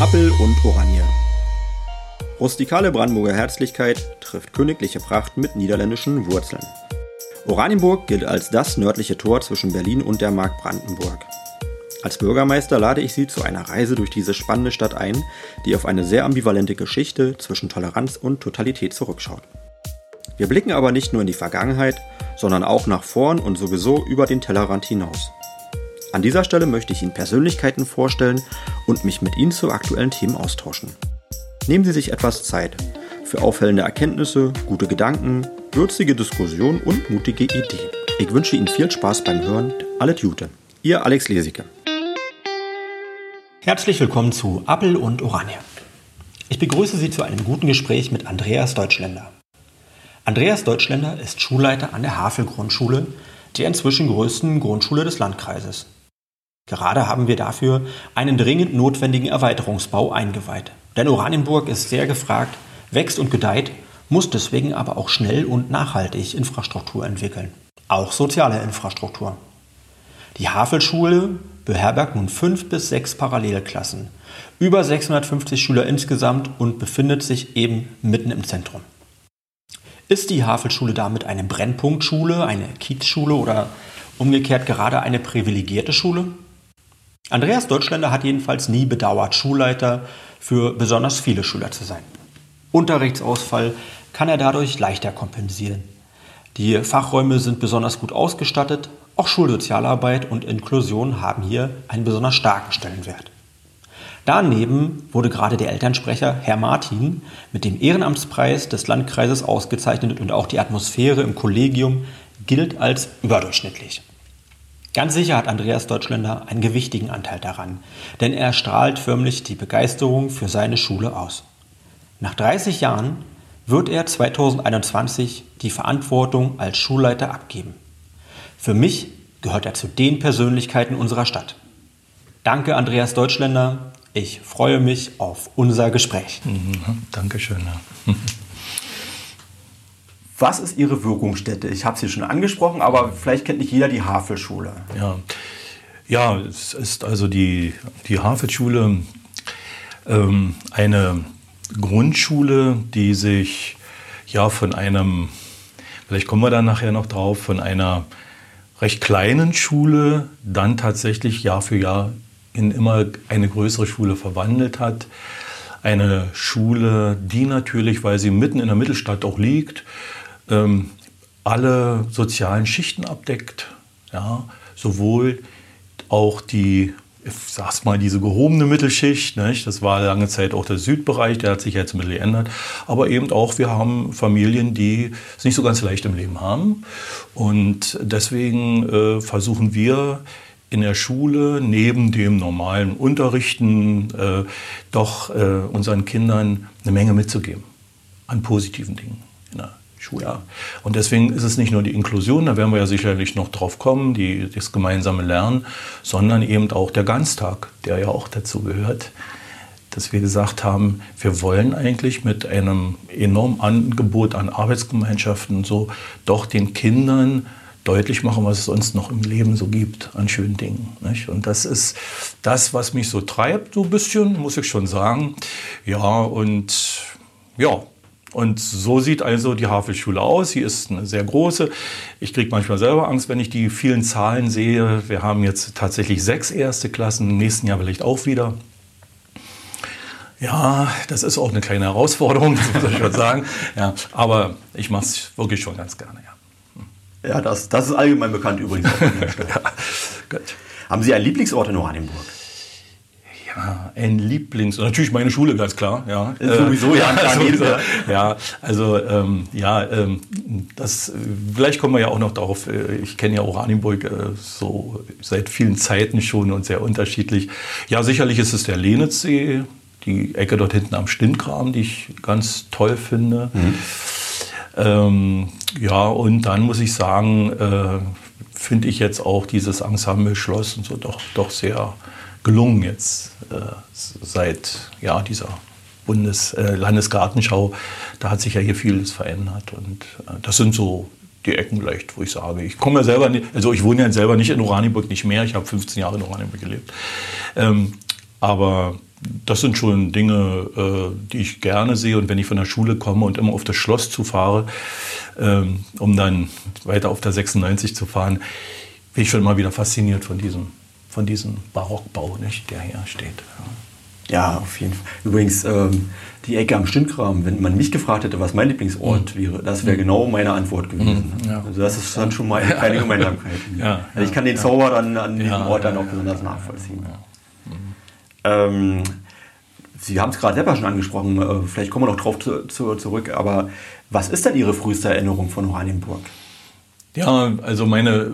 Appel und Oranje. Rustikale Brandenburger Herzlichkeit trifft königliche Pracht mit niederländischen Wurzeln. Oranienburg gilt als das nördliche Tor zwischen Berlin und der Mark Brandenburg. Als Bürgermeister lade ich Sie zu einer Reise durch diese spannende Stadt ein, die auf eine sehr ambivalente Geschichte zwischen Toleranz und Totalität zurückschaut. Wir blicken aber nicht nur in die Vergangenheit, sondern auch nach vorn und sowieso über den Tellerrand hinaus. An dieser Stelle möchte ich Ihnen Persönlichkeiten vorstellen und mich mit Ihnen zu aktuellen Themen austauschen. Nehmen Sie sich etwas Zeit für auffällende Erkenntnisse, gute Gedanken, würzige Diskussionen und mutige Ideen. Ich wünsche Ihnen viel Spaß beim Hören. Alle Jute. Ihr Alex Lesicke. Herzlich willkommen zu Appel und Oranje. Ich begrüße Sie zu einem guten Gespräch mit Andreas Deutschländer. Andreas Deutschländer ist Schulleiter an der Havel-Grundschule, der inzwischen größten Grundschule des Landkreises. Gerade haben wir dafür einen dringend notwendigen Erweiterungsbau eingeweiht. Denn Oranienburg ist sehr gefragt, wächst und gedeiht, muss deswegen aber auch schnell und nachhaltig Infrastruktur entwickeln. Auch soziale Infrastruktur. Die Havelschule beherbergt nun fünf bis sechs Parallelklassen, über 650 Schüler insgesamt und befindet sich eben mitten im Zentrum. Ist die Havelschule damit eine Brennpunktschule, eine Kiezschule oder umgekehrt gerade eine privilegierte Schule? Andreas Deutschländer hat jedenfalls nie bedauert, Schulleiter für besonders viele Schüler zu sein. Unterrichtsausfall kann er dadurch leichter kompensieren. Die Fachräume sind besonders gut ausgestattet, auch Schulsozialarbeit und Inklusion haben hier einen besonders starken Stellenwert. Daneben wurde gerade der Elternsprecher Herr Martin mit dem Ehrenamtspreis des Landkreises ausgezeichnet und auch die Atmosphäre im Kollegium gilt als überdurchschnittlich. Ganz sicher hat Andreas Deutschländer einen gewichtigen Anteil daran, denn er strahlt förmlich die Begeisterung für seine Schule aus. Nach 30 Jahren wird er 2021 die Verantwortung als Schulleiter abgeben. Für mich gehört er zu den Persönlichkeiten unserer Stadt. Danke, Andreas Deutschländer. Ich freue mich auf unser Gespräch. Mhm, Dankeschön. Ja. Was ist Ihre Wirkungsstätte? Ich habe sie schon angesprochen, aber vielleicht kennt nicht jeder die Havelschule. Ja, ja es ist also die, die Havelschule ähm, eine Grundschule, die sich ja von einem, vielleicht kommen wir da nachher noch drauf, von einer recht kleinen Schule dann tatsächlich Jahr für Jahr in immer eine größere Schule verwandelt hat. Eine Schule, die natürlich, weil sie mitten in der Mittelstadt auch liegt, ähm, alle sozialen Schichten abdeckt. Ja, sowohl auch die, ich sag's mal, diese gehobene Mittelschicht, nicht? das war lange Zeit auch der Südbereich, der hat sich jetzt ein bisschen geändert, aber eben auch, wir haben Familien, die es nicht so ganz leicht im Leben haben. Und deswegen äh, versuchen wir, in der Schule neben dem normalen Unterrichten äh, doch äh, unseren Kindern eine Menge mitzugeben an positiven Dingen Schule. Und deswegen ist es nicht nur die Inklusion, da werden wir ja sicherlich noch drauf kommen, die, das gemeinsame Lernen, sondern eben auch der Ganztag, der ja auch dazu gehört, dass wir gesagt haben, wir wollen eigentlich mit einem enormen Angebot an Arbeitsgemeinschaften so doch den Kindern deutlich machen, was es sonst noch im Leben so gibt an schönen Dingen. Nicht? Und das ist das, was mich so treibt, so ein bisschen, muss ich schon sagen. Ja, und ja, und so sieht also die Havelschule aus. Sie ist eine sehr große. Ich kriege manchmal selber Angst, wenn ich die vielen Zahlen sehe. Wir haben jetzt tatsächlich sechs erste Klassen, im nächsten Jahr vielleicht auch wieder. Ja, das ist auch eine kleine Herausforderung, das muss ich schon sagen. Ja, aber ich mache es wirklich schon ganz gerne. Ja. Ja, das, das ist allgemein bekannt übrigens. ja, gut. Haben Sie einen Lieblingsort in Oranienburg? Ja, ein Lieblings... Natürlich meine Schule, ganz klar. Ja. Äh, sowieso, ja. Klar, sowieso, ja, also ähm, ja, ähm, das, vielleicht kommen wir ja auch noch darauf, äh, ich kenne ja Oranienburg äh, so seit vielen Zeiten schon und sehr unterschiedlich. Ja, sicherlich ist es der Lenitzsee, die Ecke dort hinten am Stinnkram, die ich ganz toll finde. Mhm. Ähm, ja, und dann muss ich sagen, äh, finde ich jetzt auch dieses Ensemble Schloss und so doch, doch sehr gelungen jetzt äh, seit ja, dieser Bundes, äh, Landesgartenschau. Da hat sich ja hier vieles verändert und äh, das sind so die Ecken vielleicht, wo ich sage, ich komme ja selber nicht, also ich wohne ja selber nicht in Oranienburg, nicht mehr, ich habe 15 Jahre in Oranienburg gelebt. Ähm, aber das sind schon Dinge, äh, die ich gerne sehe. Und wenn ich von der Schule komme und immer auf das Schloss zufahre, ähm, um dann weiter auf der 96 zu fahren, bin ich schon immer wieder fasziniert von diesem, von diesem Barockbau, nicht, der hier steht. Ja, auf jeden Fall. Übrigens, ähm, die Ecke am Stündkram, wenn man mich gefragt hätte, was mein Lieblingsort mhm. wäre, das wäre mhm. genau meine Antwort gewesen. Mhm, ja. Also das ist dann schon mal eine kleine Gemeinsamkeit. ja, also ich kann den Zauber dann an diesem Ort dann auch besonders nachvollziehen. Ähm, Sie haben es gerade selber schon angesprochen, äh, vielleicht kommen wir noch drauf zu, zu, zurück, aber was ist denn Ihre früheste Erinnerung von Oranienburg? Ja, also meine,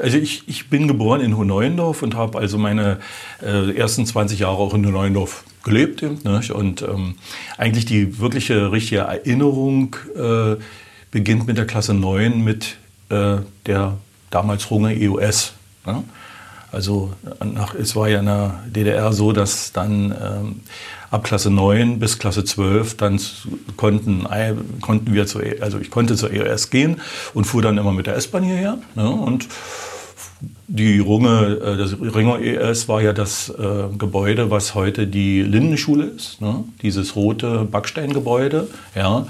also ich, ich bin geboren in Hohneuendorf und habe also meine äh, ersten 20 Jahre auch in Hohneuendorf gelebt. Ne? Und ähm, eigentlich die wirkliche, richtige Erinnerung äh, beginnt mit der Klasse 9 mit äh, der damals Runge EOS. Ne? Also nach, es war ja in der DDR so, dass dann ähm, ab Klasse 9 bis Klasse 12 dann konnten, konnten wir zur, e, also ich konnte zur EOS gehen und fuhr dann immer mit der S-Bahn hierher. Ne? Und die Runge, äh, das Ringer ES war ja das äh, Gebäude, was heute die Lindenschule ist, ne? dieses rote Backsteingebäude. Ja.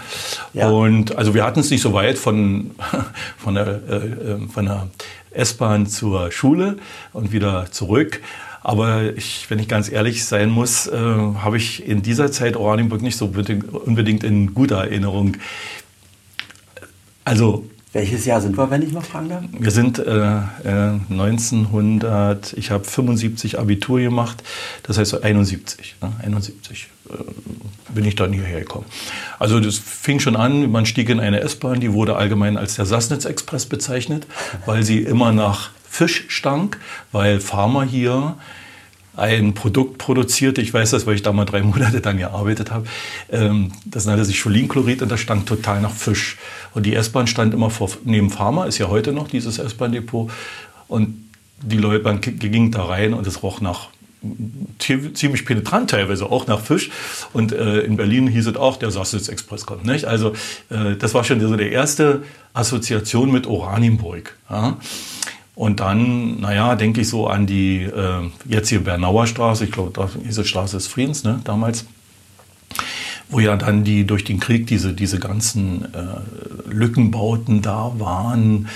ja. Und also wir hatten es nicht so weit von, von der, äh, äh von der S-Bahn zur Schule und wieder zurück. Aber ich, wenn ich ganz ehrlich sein muss, äh, habe ich in dieser Zeit Oranienburg nicht so unbedingt in guter Erinnerung. Also welches Jahr sind wir, wenn ich mal fragen darf? Wir sind äh, äh, 1900, ich habe 75 Abitur gemacht, das heißt 71. Ne? 71 äh, bin ich dann hierher gekommen. Also das fing schon an, man stieg in eine S-Bahn, die wurde allgemein als der Sassnitz Express bezeichnet, weil sie immer nach Fisch stank, weil Farmer hier ein Produkt produzierte, ich weiß das, weil ich da mal drei Monate dann gearbeitet habe, ähm, das nannte sich Cholinchlorid und das stank total nach Fisch. Und die S-Bahn stand immer vor, neben Pharma, ist ja heute noch dieses S-Bahn-Depot. Und die Leute gingen da rein und es roch nach ziemlich penetrant teilweise auch nach Fisch. Und äh, in Berlin hieß es auch, der Sassnitz Express kommt. Nicht? Also äh, das war schon so die erste Assoziation mit Oranienburg. Ja? Und dann, naja, denke ich so an die äh, jetzt hier Bernauer Straße, ich glaube, diese Straße des Friedens, ne, damals, wo ja dann die durch den Krieg diese, diese ganzen äh, Lückenbauten da waren.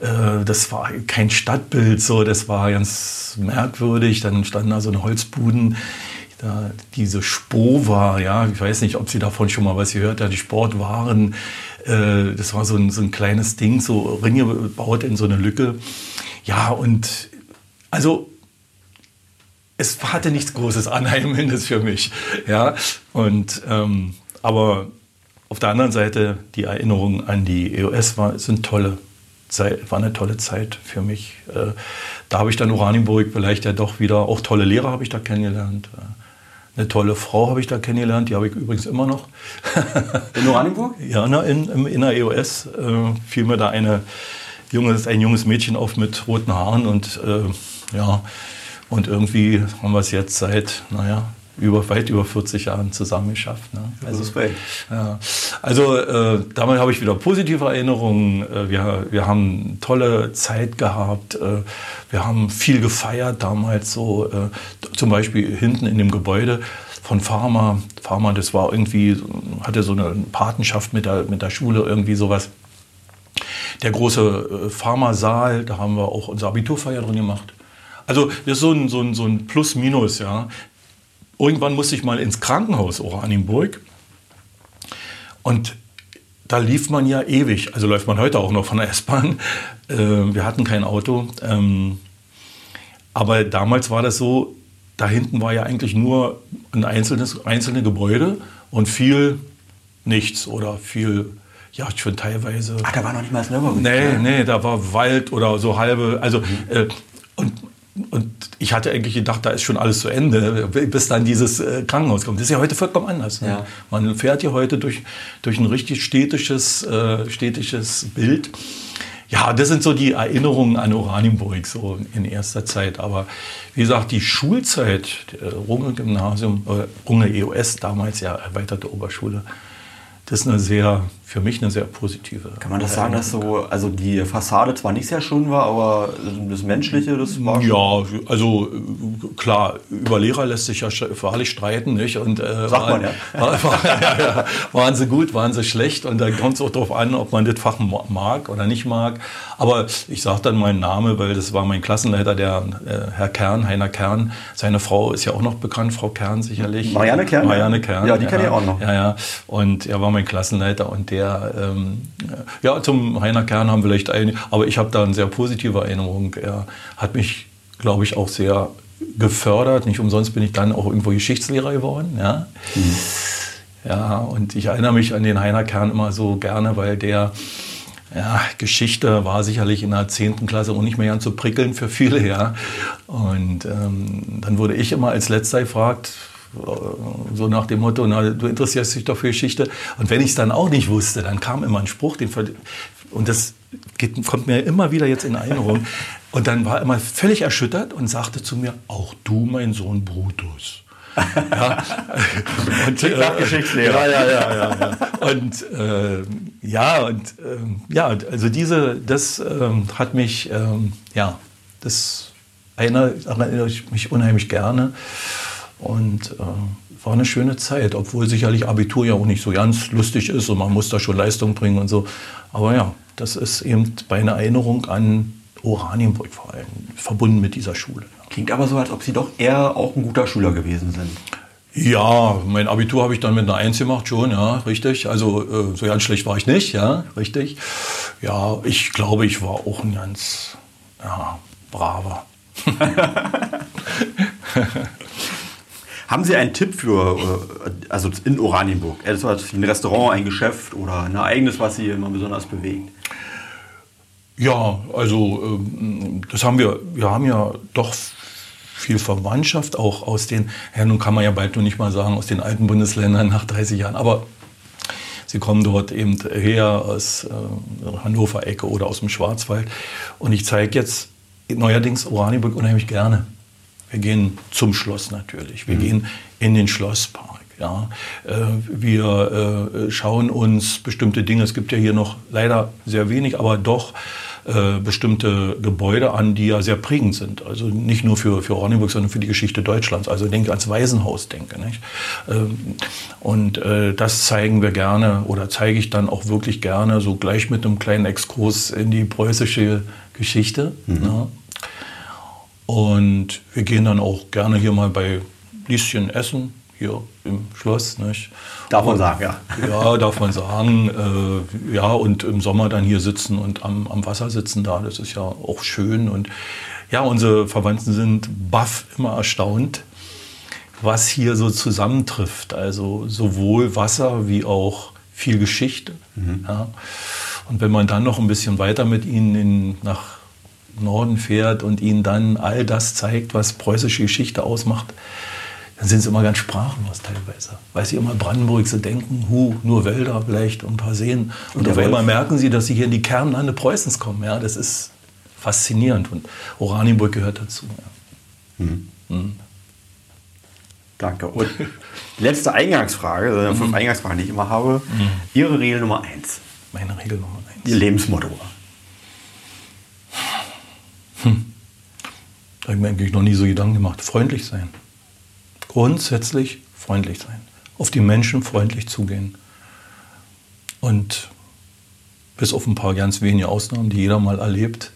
Äh, das war kein Stadtbild, so, das war ganz merkwürdig. Dann standen da so eine Holzbuden. Da, diese Spova, ja, ich weiß nicht, ob Sie davon schon mal was gehört haben, die Sportwaren, äh, das war so ein, so ein kleines Ding, so Ringe gebaut in so eine Lücke. Ja, und also es hatte nichts Großes Anheimelndes für mich. Ja, und, ähm, aber auf der anderen Seite, die Erinnerungen an die EOS war, sind tolle Zeit, war eine tolle Zeit für mich. Äh, da habe ich dann Oranienburg vielleicht ja doch wieder, auch tolle Lehrer habe ich da kennengelernt. Äh, eine tolle Frau habe ich da kennengelernt, die habe ich übrigens immer noch. In Oranienburg? ja, na, in, in der EOS äh, fiel mir da eine junges, ein junges Mädchen auf mit roten Haaren und äh, ja, und irgendwie haben wir es jetzt seit, naja, über, weit über 40 Jahren zusammen geschafft. Ne? Also, ja. also äh, damit habe ich wieder positive Erinnerungen. Äh, wir, wir haben tolle Zeit gehabt. Äh, wir haben viel gefeiert damals so. Äh, zum Beispiel hinten in dem Gebäude von Pharma. Pharma, das war irgendwie, hatte so eine Patenschaft mit der, mit der Schule, irgendwie sowas. Der große äh, Pharmasaal, da haben wir auch unsere Abiturfeier drin gemacht. Also das ist so ein, so ein, so ein Plus-Minus, ja. Irgendwann musste ich mal ins Krankenhaus Oranienburg. Und da lief man ja ewig. Also läuft man heute auch noch von der S-Bahn. Äh, wir hatten kein Auto. Ähm, aber damals war das so, da hinten war ja eigentlich nur ein einzelnes, einzelne Gebäude und viel nichts oder viel ja, schon teilweise. Ach, da war noch nicht mal das Nürburgring. Nee, nee, da war Wald oder so halbe. Also, mhm. äh, und, und ich hatte eigentlich gedacht, da ist schon alles zu Ende, bis dann dieses äh, Krankenhaus kommt. Das ist ja heute vollkommen anders. Ne? Ja. Man fährt hier heute durch, durch ein richtig städtisches, äh, städtisches Bild. Ja, das sind so die Erinnerungen an Oranienburg so in erster Zeit. Aber wie gesagt, die Schulzeit, Runge Gymnasium, äh, Runge EOS, damals ja erweiterte Oberschule, das ist eine sehr, für mich eine sehr positive. Kann man das sagen, dass so, also die Fassade zwar nicht sehr schön war, aber das Menschliche, das war. Ja, also klar, über Lehrer lässt sich ja wahrlich streiten, nicht? Und, äh, Sagt man ja. War, war, ja, ja. Waren sie gut, waren sie schlecht? Und da kommt es auch darauf an, ob man das Fach mag oder nicht mag. Aber ich sage dann meinen Namen, weil das war mein Klassenleiter, der äh, Herr Kern, Heiner Kern. Seine Frau ist ja auch noch bekannt, Frau Kern sicherlich. Marianne Kern? Marianne Kern. Ja, die kenne ich auch noch. Ja, ja. Und er war mein Klassenleiter und der, ähm, ja, zum Heiner Kern haben vielleicht einige, aber ich habe da eine sehr positive Erinnerung. Er hat mich, glaube ich, auch sehr gefördert. Nicht umsonst bin ich dann auch irgendwo Geschichtslehrer geworden. Ja. Mhm. Ja, und ich erinnere mich an den Heiner Kern immer so gerne, weil der ja, Geschichte war sicherlich in der 10. Klasse auch nicht mehr ganz so prickelnd für viele, ja. Und ähm, dann wurde ich immer als Letzter gefragt, so nach dem Motto, na, du interessierst dich doch für Geschichte. Und wenn ich es dann auch nicht wusste, dann kam immer ein Spruch, den und das geht, kommt mir immer wieder jetzt in Erinnerung. Und dann war er immer völlig erschüttert und sagte zu mir, auch du, mein Sohn Brutus. ja. Und, äh, Geschichtslehrer. Ja, ja, ja, ja, ja. Und äh, ja, und äh, ja, also diese, das ähm, hat mich, ähm, ja, das erinnere ich mich unheimlich gerne. Und äh, war eine schöne Zeit, obwohl sicherlich Abitur ja auch nicht so ganz lustig ist und man muss da schon Leistung bringen und so. Aber ja, das ist eben bei einer Erinnerung an Oranienburg vor allem verbunden mit dieser Schule. Klingt aber so, als ob Sie doch eher auch ein guter Schüler gewesen sind. Ja, mein Abitur habe ich dann mit einer Eins gemacht, schon, ja, richtig. Also äh, so ganz schlecht war ich nicht, ja, richtig. Ja, ich glaube, ich war auch ein ganz ja, braver. Haben Sie einen Tipp für, äh, also in Oranienburg? Etwas wie ein Restaurant, ein Geschäft oder ein Ereignis, was Sie immer besonders bewegt? Ja, also ähm, das haben wir, wir haben ja doch viel Verwandtschaft, auch aus den, ja nun kann man ja bald nur nicht mal sagen, aus den alten Bundesländern nach 30 Jahren, aber sie kommen dort eben her aus äh, Hannover-Ecke oder aus dem Schwarzwald. Und ich zeige jetzt neuerdings Oranienburg unheimlich gerne. Wir gehen zum Schloss natürlich. Wir mhm. gehen in den Schlosspark. Ja. Äh, wir äh, schauen uns bestimmte Dinge, es gibt ja hier noch leider sehr wenig, aber doch äh, bestimmte Gebäude an, die ja sehr prägend sind. Also nicht nur für, für Oranienburg, sondern für die Geschichte Deutschlands. Also denke ans Waisenhaus, denke. Nicht? Ähm, und das zeigen wir gerne oder zeige ich dann auch wirklich gerne, so gleich mit einem kleinen Exkurs in die preußische Geschichte. Mhm. Ja. Und wir gehen dann auch gerne hier mal bei Lieschen essen, hier im Schloss. Nicht? Darf man sagen, ja. Ja, darf man sagen. Äh, ja, und im Sommer dann hier sitzen und am, am Wasser sitzen da, das ist ja auch schön. Und ja, unsere Verwandten sind baff immer erstaunt, was hier so zusammentrifft. Also sowohl Wasser wie auch viel Geschichte. Mhm. Ja. Und wenn man dann noch ein bisschen weiter mit ihnen in, nach Norden fährt und ihnen dann all das zeigt, was preußische Geschichte ausmacht, dann sind sie immer ganz sprachlos teilweise. Weil sie immer Brandenburg so denken, hu, nur Wälder vielleicht und ein paar Seen. Und, und auf einmal merken sie, dass sie hier in die Kernlande Preußens kommen. Ja, das ist faszinierend und Oranienburg gehört dazu. Ja. Mhm. Mhm. Danke. Und letzte Eingangsfrage, also mhm. fünf Eingangsfragen, die ich immer habe. Mhm. Ihre Regel Nummer eins. Meine Regel Nummer eins. Ihr Lebensmotto. Hm. Da habe ich mir eigentlich noch nie so Gedanken gemacht. Freundlich sein. Grundsätzlich freundlich sein. Auf die Menschen freundlich zugehen. Und bis auf ein paar ganz wenige Ausnahmen, die jeder mal erlebt,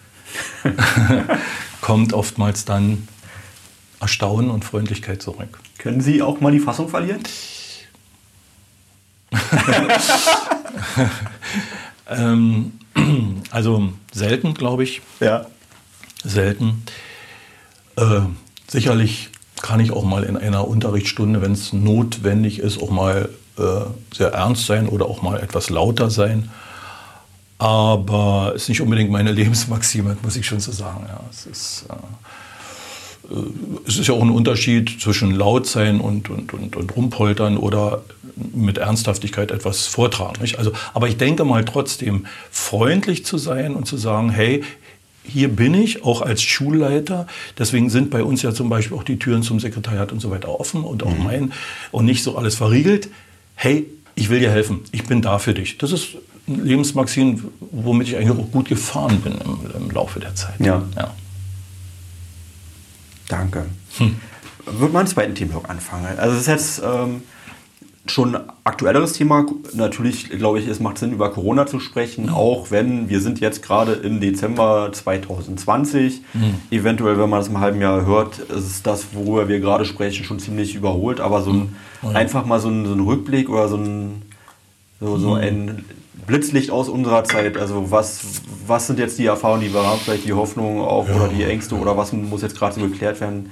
kommt oftmals dann Erstaunen und Freundlichkeit zurück. Können Sie auch mal die Fassung verlieren? ähm, also selten, glaube ich. Ja selten. Äh, sicherlich kann ich auch mal in einer Unterrichtsstunde, wenn es notwendig ist, auch mal äh, sehr ernst sein oder auch mal etwas lauter sein. Aber es ist nicht unbedingt meine Lebensmaxime, muss ich schon so sagen. Ja, es, ist, äh, äh, es ist ja auch ein Unterschied zwischen laut sein und, und, und, und rumpoltern oder mit Ernsthaftigkeit etwas vortragen. Nicht? Also, aber ich denke mal trotzdem, freundlich zu sein und zu sagen, hey, hier bin ich, auch als Schulleiter. Deswegen sind bei uns ja zum Beispiel auch die Türen zum Sekretariat und so weiter offen und auch mhm. mein und nicht so alles verriegelt. Hey, ich will dir helfen, ich bin da für dich. Das ist ein Lebensmaxim, womit ich eigentlich auch gut gefahren bin im, im Laufe der Zeit. Ja. ja. Danke. Hm. Würde man einen zweiten Themenblock anfangen. Also es ist jetzt ähm, schon ein aktuelleres Thema. Natürlich, glaube ich, es macht Sinn, über Corona zu sprechen, mhm. auch wenn wir sind jetzt gerade im Dezember 2020. Mhm. Eventuell, wenn man das im halben Jahr hört, ist das, worüber wir gerade sprechen, schon ziemlich überholt. Aber so ein, mhm. einfach mal so ein, so ein, Rückblick oder so ein, so, so mhm. ein Blitzlicht aus unserer Zeit. Also was, was sind jetzt die Erfahrungen, die wir haben, vielleicht die Hoffnungen auch ja. oder die Ängste oder was muss jetzt gerade so geklärt werden?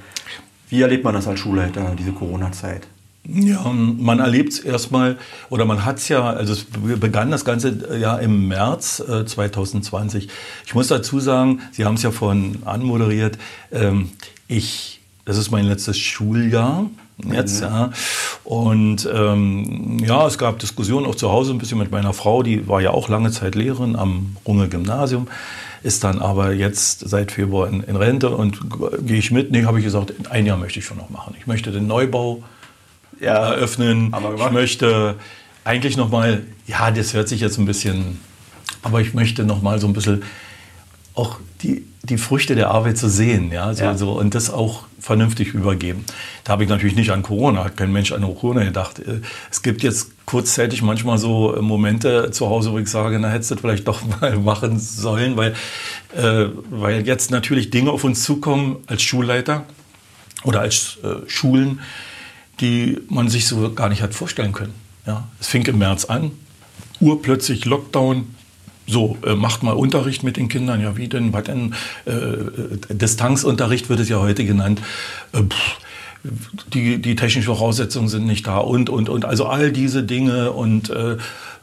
Wie erlebt man das als Schulleiter, diese Corona-Zeit? Ja, man erlebt es erstmal, oder man hat es ja, also es begann das Ganze äh, ja im März äh, 2020. Ich muss dazu sagen, Sie haben es ja vorhin anmoderiert, ähm, ich, das ist mein letztes Schuljahr jetzt, mhm. ja. Und ähm, ja, es gab Diskussionen auch zu Hause ein bisschen mit meiner Frau, die war ja auch lange Zeit Lehrerin am Runge Gymnasium, ist dann aber jetzt seit Februar in, in Rente und gehe ich mit. Nee, habe ich gesagt, ein Jahr möchte ich schon noch machen. Ich möchte den Neubau ja, eröffnen. Ich möchte eigentlich noch mal, ja, das hört sich jetzt ein bisschen, aber ich möchte noch mal so ein bisschen auch die, die Früchte der Arbeit zu sehen, ja, so, ja. So, und das auch vernünftig übergeben. Da habe ich natürlich nicht an Corona, hat kein Mensch an Corona gedacht. Äh, es gibt jetzt kurzzeitig manchmal so Momente zu Hause, wo ich sage, na hättest du das vielleicht doch mal machen sollen, weil, äh, weil jetzt natürlich Dinge auf uns zukommen als Schulleiter oder als äh, Schulen, die man sich so gar nicht hat vorstellen können. Ja, es fing im März an, urplötzlich Lockdown, so, äh, macht mal Unterricht mit den Kindern. Ja, wie denn? Was denn? Äh, äh Distanzunterricht wird es ja heute genannt. Äh, pff, die, die technischen Voraussetzungen sind nicht da und, und, und. Also all diese Dinge und äh,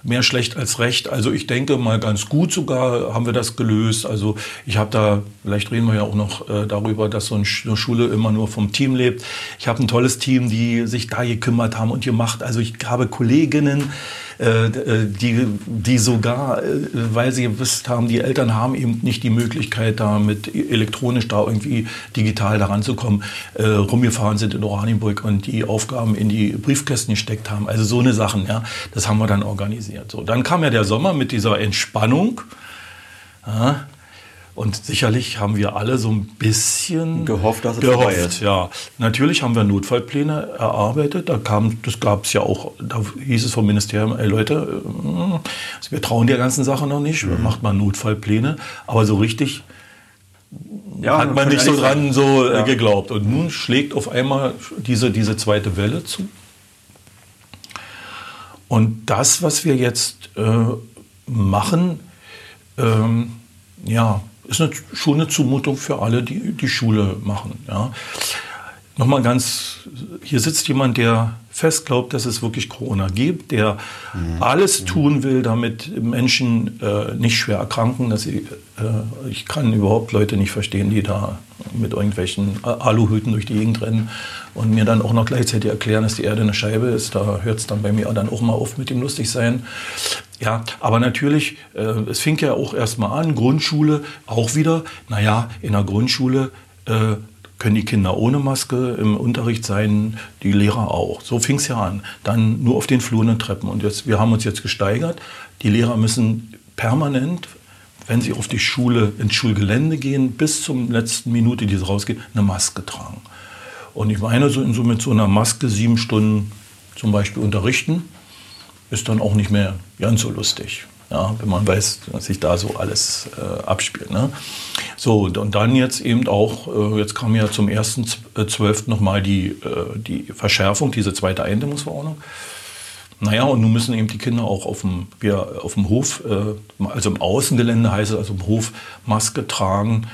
mehr schlecht als recht. Also ich denke mal ganz gut sogar haben wir das gelöst. Also ich habe da, vielleicht reden wir ja auch noch äh, darüber, dass so eine Schule immer nur vom Team lebt. Ich habe ein tolles Team, die sich da gekümmert haben und gemacht. Also ich habe Kolleginnen, die, die sogar, äh, weil sie gewusst haben, die Eltern haben eben nicht die Möglichkeit, da mit elektronisch da irgendwie digital daran zu kommen, rumgefahren sind in Oranienburg und die Aufgaben in die Briefkästen gesteckt haben. Also so eine Sachen, ja, das haben wir dann organisiert. So, dann kam ja der Sommer mit dieser Entspannung. Ja, und sicherlich haben wir alle so ein bisschen gehofft, dass es gehofft, ist. Ja, natürlich haben wir Notfallpläne erarbeitet. Da kam, das gab es ja auch. Da hieß es vom Ministerium: Ey Leute, äh, wir trauen der ganzen Sache noch nicht. Mhm. Macht mal Notfallpläne. Aber so richtig ja, hat man nicht so dran so äh, ja. geglaubt. Und nun schlägt auf einmal diese, diese zweite Welle zu. Und das, was wir jetzt äh, machen, ähm, ja, ist eine, schon eine Zumutung für alle, die die Schule machen. Ja. Nochmal ganz, hier sitzt jemand, der fest glaubt, dass es wirklich Corona gibt, der mhm. alles tun will, damit Menschen äh, nicht schwer erkranken. Dass sie, äh, ich kann überhaupt Leute nicht verstehen, die da mit irgendwelchen Aluhüten durch die Gegend rennen und mir dann auch noch gleichzeitig erklären, dass die Erde eine Scheibe ist. Da hört es dann bei mir dann auch mal auf mit dem Lustigsein. Ja, aber natürlich, äh, es fing ja auch erstmal an, Grundschule auch wieder. Naja, in der Grundschule äh, können die Kinder ohne Maske im Unterricht sein, die Lehrer auch. So fing es ja an. Dann nur auf den Fluren und Treppen. Und jetzt, wir haben uns jetzt gesteigert. Die Lehrer müssen permanent, wenn sie auf die Schule, ins Schulgelände gehen, bis zum letzten Minute, die sie rausgehen, eine Maske tragen. Und ich meine, so, so mit so einer Maske sieben Stunden zum Beispiel unterrichten, ist dann auch nicht mehr ganz so lustig. Ja, wenn man weiß, was sich da so alles äh, abspielt. Ne? So, und dann jetzt eben auch, äh, jetzt kam ja zum 1.12. Äh, nochmal die, äh, die Verschärfung, diese zweite Eindämmungsverordnung. Naja, und nun müssen eben die Kinder auch auf dem, wir, auf dem Hof, äh, also im Außengelände heißt es, also im Hof, Maske tragen.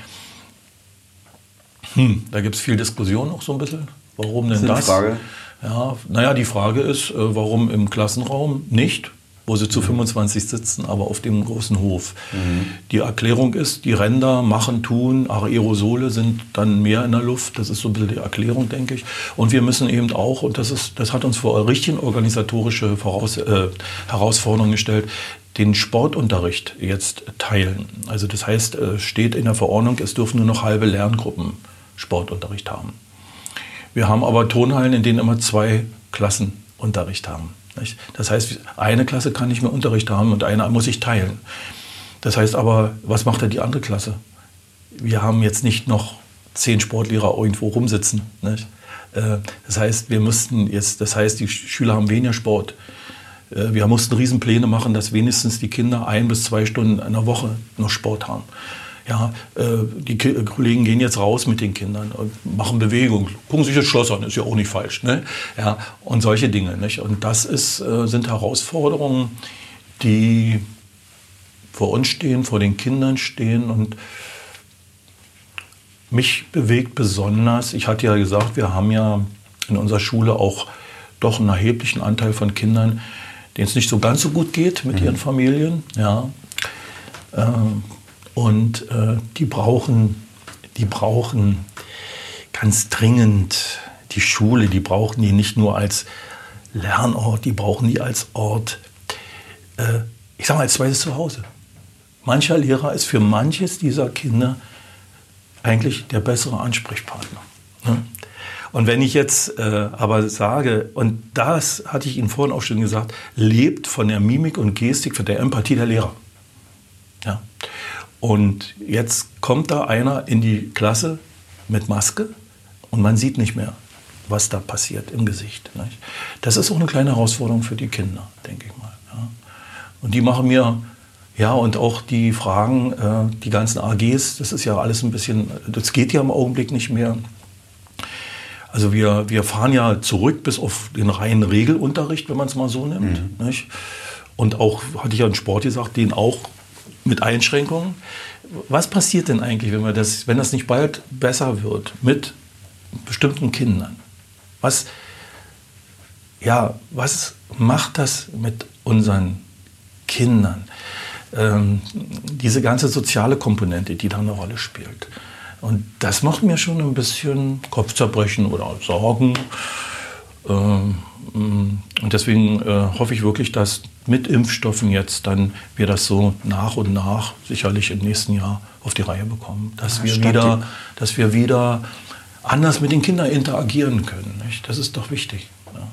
Hm, da gibt es viel Diskussion auch so ein bisschen. Warum denn das? Ist das? Frage. Ja, naja, die Frage ist, äh, warum im Klassenraum nicht? Wo sie zu 25 sitzen, aber auf dem großen Hof. Mhm. Die Erklärung ist, die Ränder machen, tun, Aerosole sind dann mehr in der Luft. Das ist so ein bisschen die Erklärung, denke ich. Und wir müssen eben auch, und das, ist, das hat uns vor richtigen organisatorische Voraus, äh, Herausforderungen gestellt, den Sportunterricht jetzt teilen. Also das heißt, es äh, steht in der Verordnung, es dürfen nur noch halbe Lerngruppen Sportunterricht haben. Wir haben aber Tonhallen, in denen immer zwei Klassen Unterricht haben. Das heißt, eine Klasse kann nicht mehr Unterricht haben und eine muss sich teilen. Das heißt aber, was macht denn die andere Klasse? Wir haben jetzt nicht noch zehn Sportlehrer irgendwo rumsitzen. Nicht? Äh, das heißt, wir mussten jetzt, das heißt, die Schüler haben weniger Sport. Äh, wir mussten Riesenpläne machen, dass wenigstens die Kinder ein bis zwei Stunden in der Woche noch Sport haben. Ja, äh, die Kollegen gehen jetzt raus mit den Kindern und machen Bewegung, gucken sich das Schloss an, ist ja auch nicht falsch. Ne? Ja, und solche Dinge. Nicht? Und das ist, sind Herausforderungen, die vor uns stehen, vor den Kindern stehen und mich bewegt besonders, ich hatte ja gesagt, wir haben ja in unserer Schule auch doch einen erheblichen Anteil von Kindern, denen es nicht so ganz so gut geht mit mhm. ihren Familien. Ja. Ähm, und äh, die, brauchen, die brauchen ganz dringend die Schule, die brauchen die nicht nur als Lernort, die brauchen die als Ort, äh, ich sage mal, als zweites Zuhause. Mancher Lehrer ist für manches dieser Kinder eigentlich der bessere Ansprechpartner. Ne? Und wenn ich jetzt äh, aber sage, und das hatte ich Ihnen vorhin auch schon gesagt, lebt von der Mimik und Gestik, von der Empathie der Lehrer. Ja. Und jetzt kommt da einer in die Klasse mit Maske und man sieht nicht mehr, was da passiert im Gesicht. Nicht? Das ist auch eine kleine Herausforderung für die Kinder, denke ich mal. Ja. Und die machen mir ja, und auch die Fragen, äh, die ganzen AGs, das ist ja alles ein bisschen, das geht ja im Augenblick nicht mehr. Also wir, wir fahren ja zurück bis auf den reinen Regelunterricht, wenn man es mal so nimmt. Mhm. Und auch, hatte ich ja im Sport gesagt, den auch mit Einschränkungen. Was passiert denn eigentlich, wenn, wir das, wenn das nicht bald besser wird mit bestimmten Kindern? Was, ja, was macht das mit unseren Kindern? ähm, diese ganze soziale Komponente, die da eine Rolle spielt. Und das macht mir schon ein bisschen Kopfzerbrechen oder Sorgen. Ähm, und deswegen äh, hoffe ich wirklich, dass mit Impfstoffen jetzt dann wir das so nach und nach sicherlich im nächsten Jahr auf die Reihe bekommen. Dass, ja, wir, wieder, dass wir wieder anders mit den Kindern interagieren können. Nicht? Das ist doch wichtig. Ja.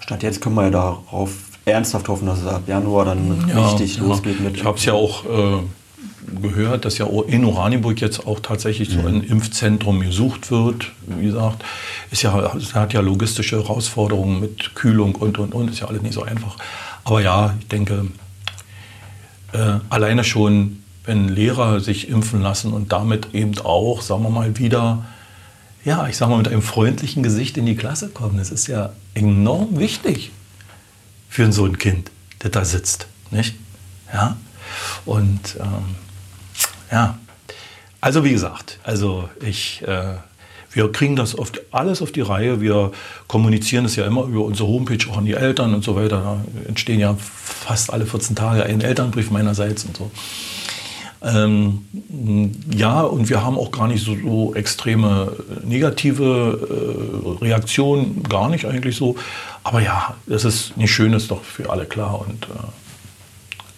Statt jetzt können wir ja darauf ernsthaft hoffen, dass es ab Januar dann ja, richtig losgeht mit. Ich habe es ja auch äh, gehört, dass ja in Oranienburg jetzt auch tatsächlich mhm. so ein Impfzentrum gesucht wird. Wie gesagt, ist ja, es hat ja logistische Herausforderungen mit Kühlung und und und, ist ja alles nicht so einfach. Aber ja, ich denke, äh, alleine schon, wenn Lehrer sich impfen lassen und damit eben auch, sagen wir mal, wieder, ja, ich sage mal, mit einem freundlichen Gesicht in die Klasse kommen, das ist ja enorm wichtig für so ein Kind, der da sitzt. Nicht? Ja? Und ähm, ja, also wie gesagt, also ich, äh, wir kriegen das oft alles auf die Reihe. Wir kommunizieren es ja immer über unsere Homepage auch an die Eltern und so weiter. Da entstehen ja fast alle 14 Tage ein Elternbrief meinerseits und so. Ähm, ja, und wir haben auch gar nicht so, so extreme negative äh, Reaktionen, gar nicht eigentlich so. Aber ja, das ist nicht schön, ist doch für alle klar. Und äh,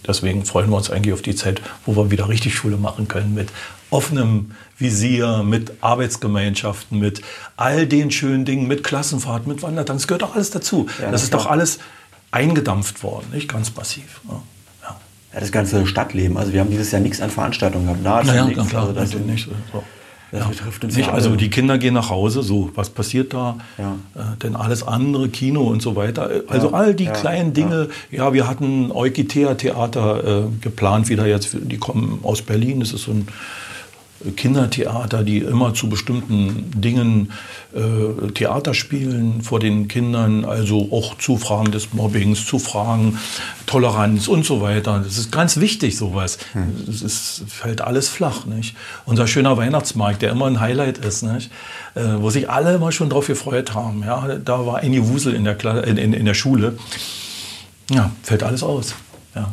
deswegen freuen wir uns eigentlich auf die Zeit, wo wir wieder richtig Schule machen können mit offenem Visier, mit Arbeitsgemeinschaften, mit all den schönen Dingen, mit Klassenfahrten, mit Wandertanz. Das gehört doch alles dazu. Ja, das ist klar. doch alles eingedampft worden, nicht ganz massiv. Ja. Ja, das ganze Stadtleben. Also wir haben dieses Jahr nichts an Veranstaltungen gehabt. Naja, klar, also das nicht. So. Das ja. betrifft uns nicht, Also die Kinder gehen nach Hause, so, was passiert da? Ja. Äh, denn alles andere, Kino und so weiter. Äh, also ja. all die kleinen Dinge. Ja, wir hatten Eukitea Theater äh, geplant, wieder jetzt, die kommen aus Berlin, das ist so ein Kindertheater, die immer zu bestimmten Dingen äh, Theater spielen vor den Kindern, also auch zu Fragen des Mobbings, zu Fragen Toleranz und so weiter. Das ist ganz wichtig, sowas. Es hm. fällt alles flach. Nicht? Unser schöner Weihnachtsmarkt, der immer ein Highlight ist, nicht? Äh, wo sich alle immer schon drauf gefreut haben. Ja? Da war ein Wusel in der, in, in, in der Schule. Ja, fällt alles aus. Ja.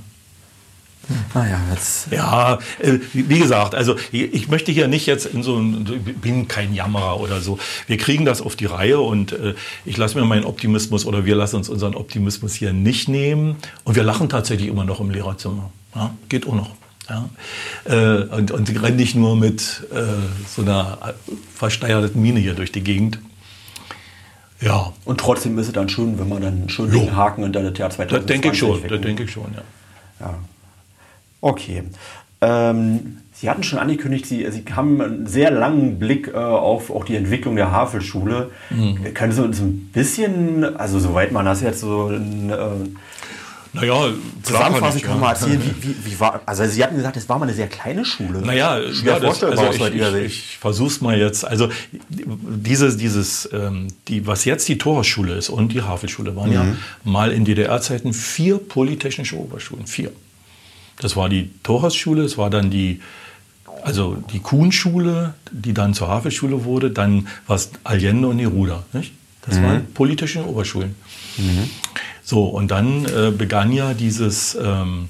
Naja, jetzt. Ja, äh, wie gesagt, also ich möchte hier nicht jetzt in so ein, bin kein Jammerer oder so. Wir kriegen das auf die Reihe und äh, ich lasse mir meinen Optimismus oder wir lassen uns unseren Optimismus hier nicht nehmen. Und wir lachen tatsächlich immer noch im Lehrerzimmer. Ja, geht auch noch. Ja, äh, und, und rennen nicht nur mit so einer versteigerten Mine hier durch die Gegend. Ja. Und trotzdem ist es dann schön, wenn man dann schön Jo. den Haken unter das Jahr 2020 Das denke ich schon, das denke ich schon, ja. Ja. Okay. Ähm, Sie hatten schon angekündigt, Sie, Sie haben einen sehr langen Blick äh, auf auch die Entwicklung der Havelschule. Mhm. Können Sie uns ein bisschen, also soweit man das jetzt so äh, Naja, zusammenfassen kann, ja. mal erzählen, wie, wie, wie war, also Sie hatten gesagt, es war mal eine sehr kleine Schule. Naja, schwer ja, das, vorstellbar also ich, ich, ich versuch's mal jetzt. Also dieses, dieses, ähm, die, was jetzt die Torhausschule ist und die Havelschule waren ja mal in DDR-Zeiten vier polytechnische Oberschulen. Vier. Das war die Torhausschule, es war dann die, also die Kuhnschule, die dann zur Havelschule wurde, dann war es Allende und Neruda. Nicht? Das waren polytechnische Oberschulen. So, und dann äh, begann ja dieses, ähm,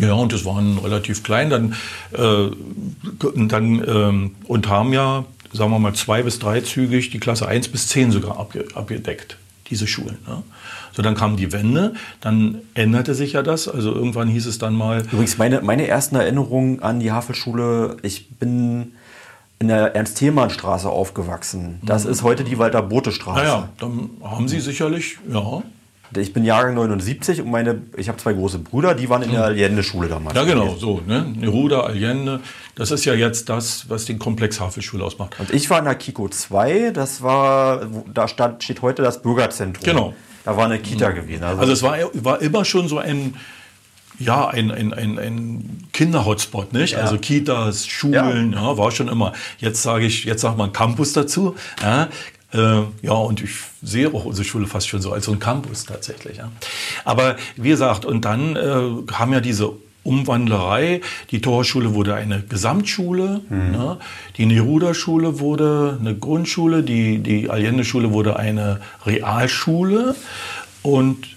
ja, und das waren relativ klein, dann, äh, und dann ähm, und haben ja, sagen wir mal, zwei- bis dreizügig die Klasse 1 bis 10 sogar abge abgedeckt, diese Schulen. Ne? So, dann kam die Wende, dann änderte sich ja das, also irgendwann hieß es dann mal, Übrigens, meine, meine ersten Erinnerungen an die Havelschule, ich bin in der Ernst-Thälmann-Straße aufgewachsen. Das ist heute die Walter-Bote-Straße. naja, dann haben sie sicherlich, ja, Ich bin Jahrgang 79 und meine, ich habe zwei große Brüder, die waren in der Allende-Schule damals. ja genau, so, ne? Neruda, Allende, das ist ja jetzt das, was den Komplex Havelschule ausmacht. Und ich war in der Kiko 2, das war, da stand, steht heute das Bürgerzentrum. Genau. Da war eine Kita gewesen. Also, Also es war, war immer schon so ein, ja, ein, ein, ein, ein Kinder-Hotspot, nicht? Also Kitas, Schulen, ja. war schon immer. Jetzt sage ich, jetzt sagt man Campus dazu. Ja, äh, ja, und ich sehe auch unsere Schule fast schon so als so ein Campus tatsächlich. Ja. Aber wie gesagt, und dann äh, haben ja diese Umwandlerei. Die Torschule wurde eine Gesamtschule, ne? die Neruda-Schule wurde eine Grundschule, die, die Allende-Schule wurde eine Realschule und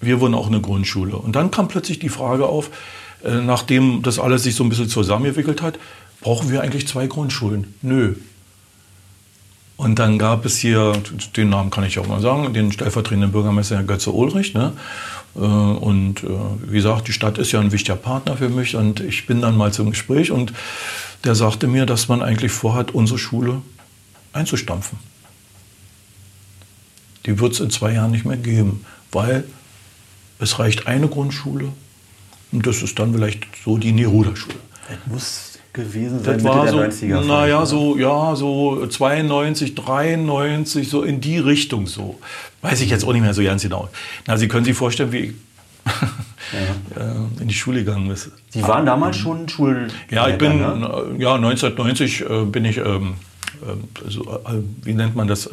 wir wurden auch eine Grundschule. Und dann kam plötzlich die Frage auf, äh, nachdem das alles sich so ein bisschen zusammengewickelt hat, brauchen wir eigentlich zwei Grundschulen? Nö. Und dann gab es hier, den Namen kann ich auch mal sagen, den stellvertretenden Bürgermeister Herr Götze Ulrich. Ne? Äh, Und äh, wie gesagt, die Stadt ist ja ein wichtiger Partner für mich. Und ich bin dann mal zum Gespräch und der sagte mir, dass man eigentlich vorhat, unsere Schule einzustampfen. Die wird es in zwei Jahren nicht mehr geben, weil es reicht eine Grundschule und das ist dann vielleicht so die Neruda-Schule. das muss gewesen sein Das war so, 90er. naja, ne? so, ja, so 92, 93, so in die Richtung so. Weiß ich jetzt auch nicht mehr so ganz genau. Na, Sie können sich vorstellen, wie ich äh, in die Schule gegangen bin. Sie waren damals schon Schul. Ja, ich bin, Ne? ja, 1990 äh, bin ich, ähm, äh, so, wie nennt man das,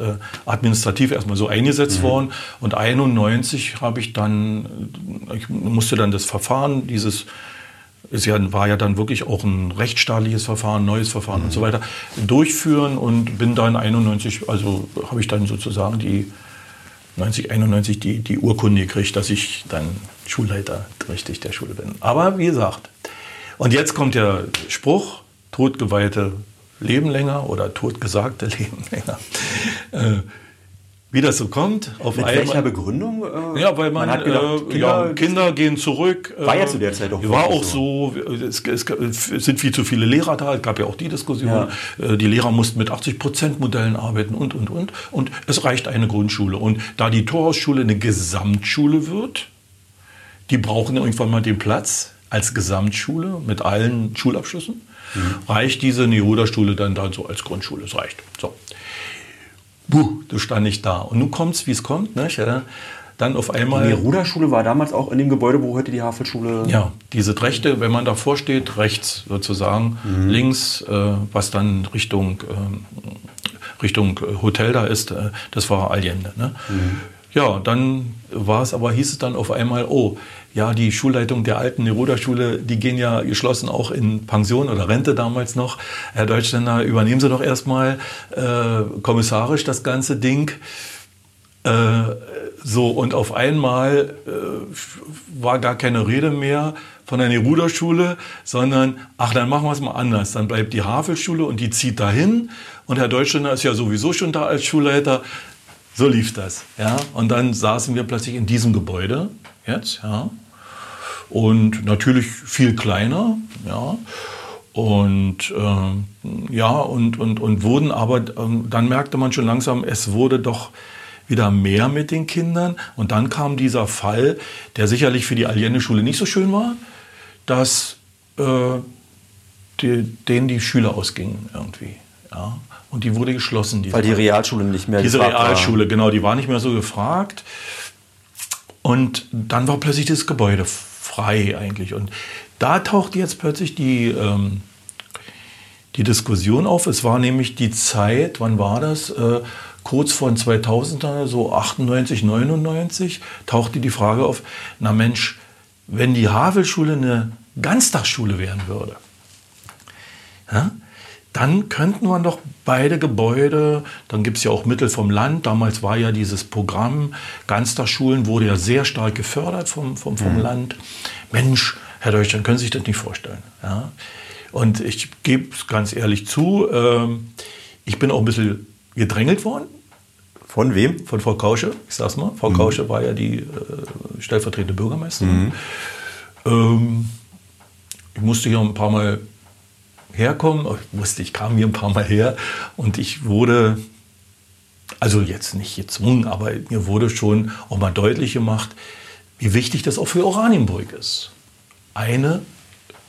administrativ erstmal so eingesetzt worden. Und 91 habe ich dann, ich musste dann das Verfahren, dieses, ist ja, war ja dann wirklich auch ein rechtsstaatliches Verfahren, neues Verfahren und so weiter, durchführen und bin dann 91, also habe ich dann sozusagen die 90, 91 die, die Urkunde gekriegt, dass ich dann Schulleiter richtig der Schule bin. Aber wie gesagt, und jetzt kommt der Spruch, totgeweihte leben länger oder totgesagte leben länger. Wie das so kommt, auf Mit welcher einmal. Begründung? äh, Ja, weil man, hat gedacht, äh, Kinder, ja, Kinder gehen zurück. War ja äh, zu der Zeit auch War auch so. Es, es, es sind viel zu viele Lehrer da. Es gab ja auch die Diskussion. Äh, Die Lehrer mussten mit 80-Prozent-Modellen arbeiten und, und, und. Und es reicht eine Grundschule. Und da die Torhausschule eine Gesamtschule wird, die brauchen irgendwann mal den Platz als Gesamtschule mit allen Schulabschlüssen. Reicht diese Neoda-Schule dann, dann so als Grundschule? Es reicht. So. Buh, da stand ich da. Und nun kommt's, wie es kommt. Nicht? Dann auf Die einmal. Neruda-Schule war damals auch in dem Gebäude, wo heute die Havelschule. Ja, diese Rechte, wenn man davor steht, rechts sozusagen, links, äh, was dann Richtung, ähm, Richtung äh, Hotel da ist, äh, das war Allende. Ne? Ja, dann war es aber, hieß es dann auf einmal, oh, ja, die Schulleitung der alten Neruda-Schule, die gehen ja geschlossen auch in Pension oder Rente damals noch. Herr Deutschländer, übernehmen Sie doch erstmal äh, kommissarisch das ganze Ding. Äh, so, und auf einmal äh, war gar keine Rede mehr von der Neruda-Schule, sondern, ach, dann machen wir es mal anders. Dann bleibt die Havelschule und die zieht dahin. Und Herr Deutschländer ist ja sowieso schon da als Schulleiter. So lief das. Ja? Und dann saßen wir plötzlich in diesem Gebäude jetzt. Ja? Und natürlich viel kleiner. Ja? Und äh, ja, und, und, und wurden aber, ähm, dann merkte man schon langsam, es wurde doch wieder mehr mit den Kindern. Und dann kam dieser Fall, der sicherlich für die Allende-Schule nicht so schön war, dass äh, die, denen die Schüler ausgingen irgendwie. Ja. Und die wurde geschlossen. Weil die Realschule nicht mehr Diese Realschule, war. genau, die war nicht mehr so gefragt. Und dann war plötzlich das Gebäude frei eigentlich. Und da taucht jetzt plötzlich die, ähm, die Diskussion auf. Es war nämlich die Zeit, wann war das? Äh, kurz vor 2000, so 98, 99, tauchte die Frage auf, na Mensch, wenn die Havelschule eine Ganztagsschule werden würde, ja, dann könnten wir doch beide Gebäude, dann gibt es ja auch Mittel vom Land, damals war ja dieses Programm, Ganztagsschulen wurde ja sehr stark gefördert vom, vom, vom mhm. Land. Mensch, Herr Deutschland, können Sie sich das nicht vorstellen. Ja? Und ich gebe es ganz ehrlich zu, äh, ich bin auch ein bisschen gedrängelt worden. Von wem? Von Frau Kausche, ich sag's mal. Frau mhm. Kausche war ja die äh, stellvertretende Bürgermeisterin. Mhm. Ähm, ich musste hier ein paar Mal herkommen. Ich wusste, ich kam hier ein paar Mal her und ich wurde, also jetzt nicht gezwungen, aber mir wurde schon auch mal deutlich gemacht, wie wichtig das auch für Oranienburg ist, eine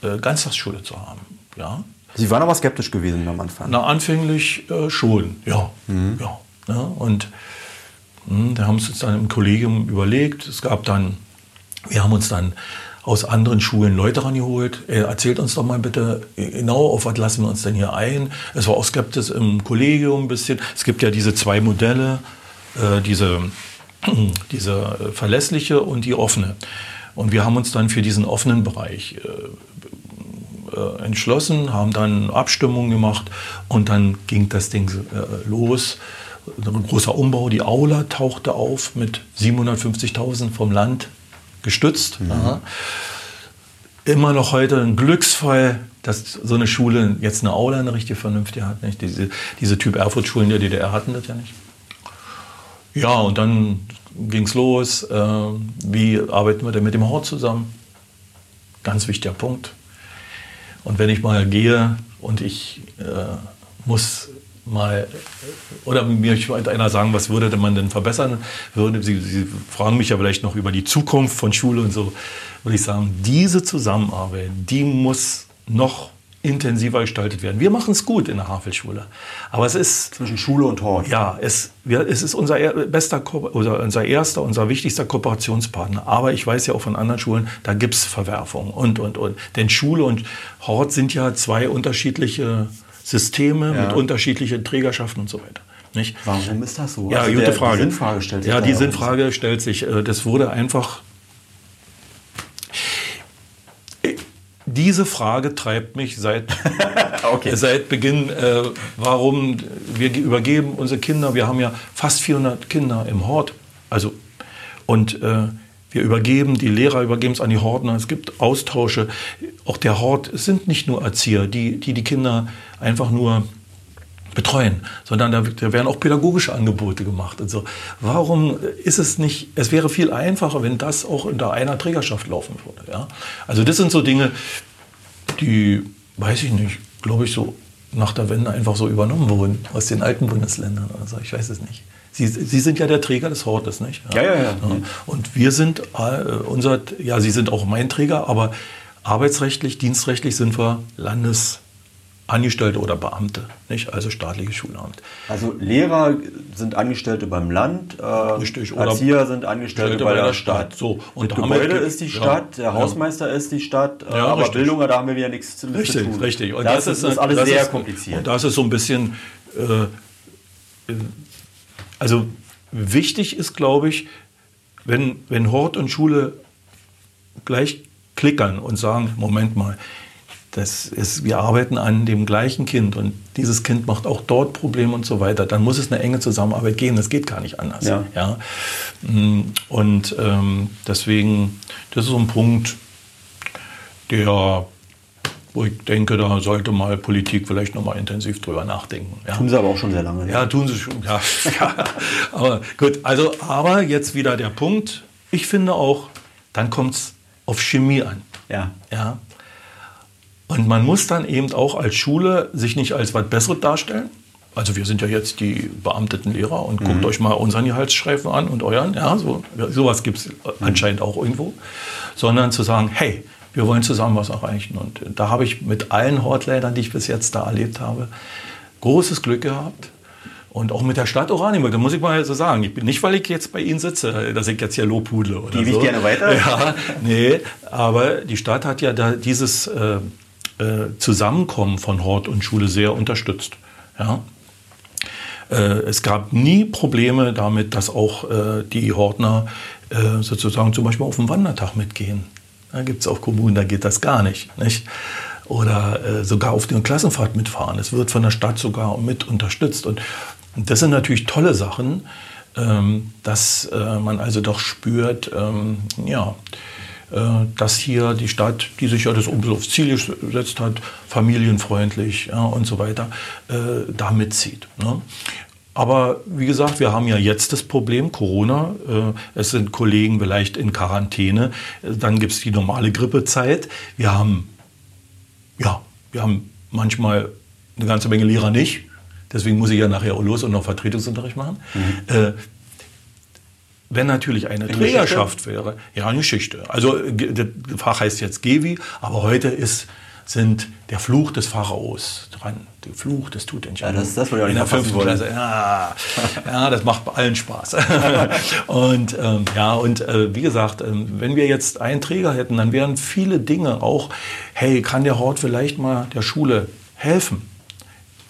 äh, Ganztagsschule zu haben. Ja? Sie waren aber skeptisch gewesen am Anfang. Na, anfänglich äh, schon, ja. Mhm. ja, ja. Ne? Und mh, hm, da haben wir uns dann im Kollegium überlegt. Es gab dann, wir haben uns dann aus anderen Schulen Leute rangeholt. Erzählt uns doch mal bitte genau, auf was lassen wir uns denn hier ein. Es war auch skeptisch im Kollegium ein bisschen. Es gibt ja diese zwei Modelle, äh, diese, diese verlässliche und die offene. Und wir haben uns dann für diesen offenen Bereich äh, äh, entschlossen, haben dann Abstimmungen gemacht und dann ging das Ding äh, los. Ein großer Umbau, die Aula tauchte auf mit 750.000 vom Land gestützt. Mhm. Immer noch heute ein Glücksfall, dass so eine Schule jetzt eine Aula eine richtige vernünftige hat. Nicht? Diese, diese Typ Erfurt-Schulen der DDR hatten das ja nicht. Ja, und dann ging es los. Äh, wie arbeiten wir denn mit dem Hort zusammen? Ganz wichtiger Punkt. Und wenn ich mal gehe und ich äh, muss mal, oder mir wollte einer sagen, was würde man denn verbessern? Würde, Sie, Sie fragen mich ja vielleicht noch über die Zukunft von Schule und so, würde ich sagen, diese Zusammenarbeit, die muss noch intensiver gestaltet werden. Wir machen es gut in der Havelschule, aber es ist zwischen Schule und Hort. Ja, es, wir, es ist unser bester, oder unser erster, unser wichtigster Kooperationspartner. Aber ich weiß ja auch von anderen Schulen, da gibt es Verwerfungen und und und. Denn Schule und Hort sind ja zwei unterschiedliche Systeme ja. mit unterschiedlichen Trägerschaften und so weiter. Nicht? Warum ist das so? Ja, also gute der, Frage. Die Sinnfrage stellt sich. Ja, die Sinnfrage stellt sich. Äh, das wurde einfach. Diese Frage treibt mich seit, okay. seit Beginn, äh, warum wir übergeben unsere Kinder. Wir haben ja fast 400 Kinder im Hort. Also, und äh, wir übergeben, die Lehrer übergeben es an die Hortner. Es gibt Austausche. Auch der Hort sind nicht nur Erzieher, die die, die Kinder einfach nur betreuen, sondern da, da, werden auch pädagogische Angebote gemacht und so. Warum ist es nicht, es wäre viel einfacher, wenn das auch unter einer Trägerschaft laufen würde. Ja? Also das sind so Dinge, die, weiß ich nicht, glaube ich, so nach der Wende einfach so übernommen wurden aus den alten Bundesländern oder so. Ich weiß es nicht. Sie, Sie sind ja der Träger des Hortes, nicht? Ja, ja, ja. ja. Und wir sind, äh, unser, ja, Sie sind auch mein Träger, aber arbeitsrechtlich, dienstrechtlich sind wir Landes Angestellte oder Beamte, nicht? also staatliches Schulamt. Also Lehrer sind Angestellte beim Land, äh, Richtig, Erzieher sind Angestellte bei, bei der Stadt. Stadt. So, und Gebäude ist die Stadt, ja, der Hausmeister ja. ist die Stadt, äh, ja, aber richtig. Bildung, da haben wir wieder nichts zu, richtig, zu tun. Richtig, und das, das ist, ist, alles das sehr ist, kompliziert. Und das ist so ein bisschen, äh, also wichtig ist, glaube ich, wenn, wenn Hort und Schule gleich klickern und sagen, Moment mal, das ist, wir arbeiten an dem gleichen Kind und dieses Kind macht auch dort Probleme und so weiter, dann muss es eine enge Zusammenarbeit geben. Das geht gar nicht anders. Ja. ja? Und ähm, deswegen, das ist so ein Punkt, der, wo ich denke, da sollte mal Politik vielleicht noch mal intensiv drüber nachdenken. Ja? Tun sie aber auch schon sehr lange. Ja, tun sie schon. Ja, ja. Aber gut, also, aber jetzt wieder der Punkt. Ich finde auch, dann kommt es auf Chemie an. Ja. ja? Und man muss dann eben auch als Schule sich nicht als was Besseres darstellen. Also wir sind ja jetzt die beamteten Lehrer und guckt euch mal unseren Gehaltsstreifen an und euren. Ja, so, sowas gibt es anscheinend auch irgendwo. Sondern zu sagen, hey, wir wollen zusammen was erreichen. Und da habe ich mit allen Hortleitern, die ich bis jetzt da erlebt habe, großes Glück gehabt. Und auch mit der Stadt Oranienburg, da muss ich mal so sagen, ich bin nicht, weil ich jetzt bei Ihnen sitze, dass ich jetzt hier Lobhudle oder Gebe so. ich gerne weiter. Ja, nee, aber die Stadt hat ja da dieses äh, äh, Zusammenkommen von Hort und Schule sehr unterstützt. Ja. Äh, es gab nie Probleme damit, dass auch äh, die Hortner äh, sozusagen zum Beispiel auf den Wandertag mitgehen. Da gibt es auch Kommunen, da geht das gar nicht. nicht? Oder äh, sogar auf den Klassenfahrt mitfahren. Es wird von der Stadt sogar mit unterstützt. Und das sind natürlich tolle Sachen, ähm, dass äh, man also doch spürt, ähm, ja, äh, dass hier die Stadt, die sich ja das aufs Ziel gesetzt hat, familienfreundlich ja, und so weiter, äh, da mitzieht. Ne? Aber wie gesagt, wir haben ja jetzt das Problem Corona. Äh, Es sind Kollegen vielleicht in Quarantäne. Äh, Dann gibt es die normale Grippezeit. Wir haben, ja, wir haben manchmal eine ganze Menge Lehrer nicht. Deswegen muss ich ja nachher auch los und noch Vertretungsunterricht machen. Äh, wenn natürlich eine In Trägerschaft wäre, ja, eine Geschichte. Also das Fach heißt jetzt Gewi, aber heute ist, sind der Fluch des Pharaos dran. Der Fluch des Tutanchamun. Ja, das- das wollte ich auch In der fünften. Klasse. Ja, ja, das macht allen Spaß. und ähm, ja, und äh, wie gesagt, ähm, wenn wir jetzt einen Träger hätten, dann wären viele Dinge auch, hey, kann der Hort vielleicht mal der Schule helfen?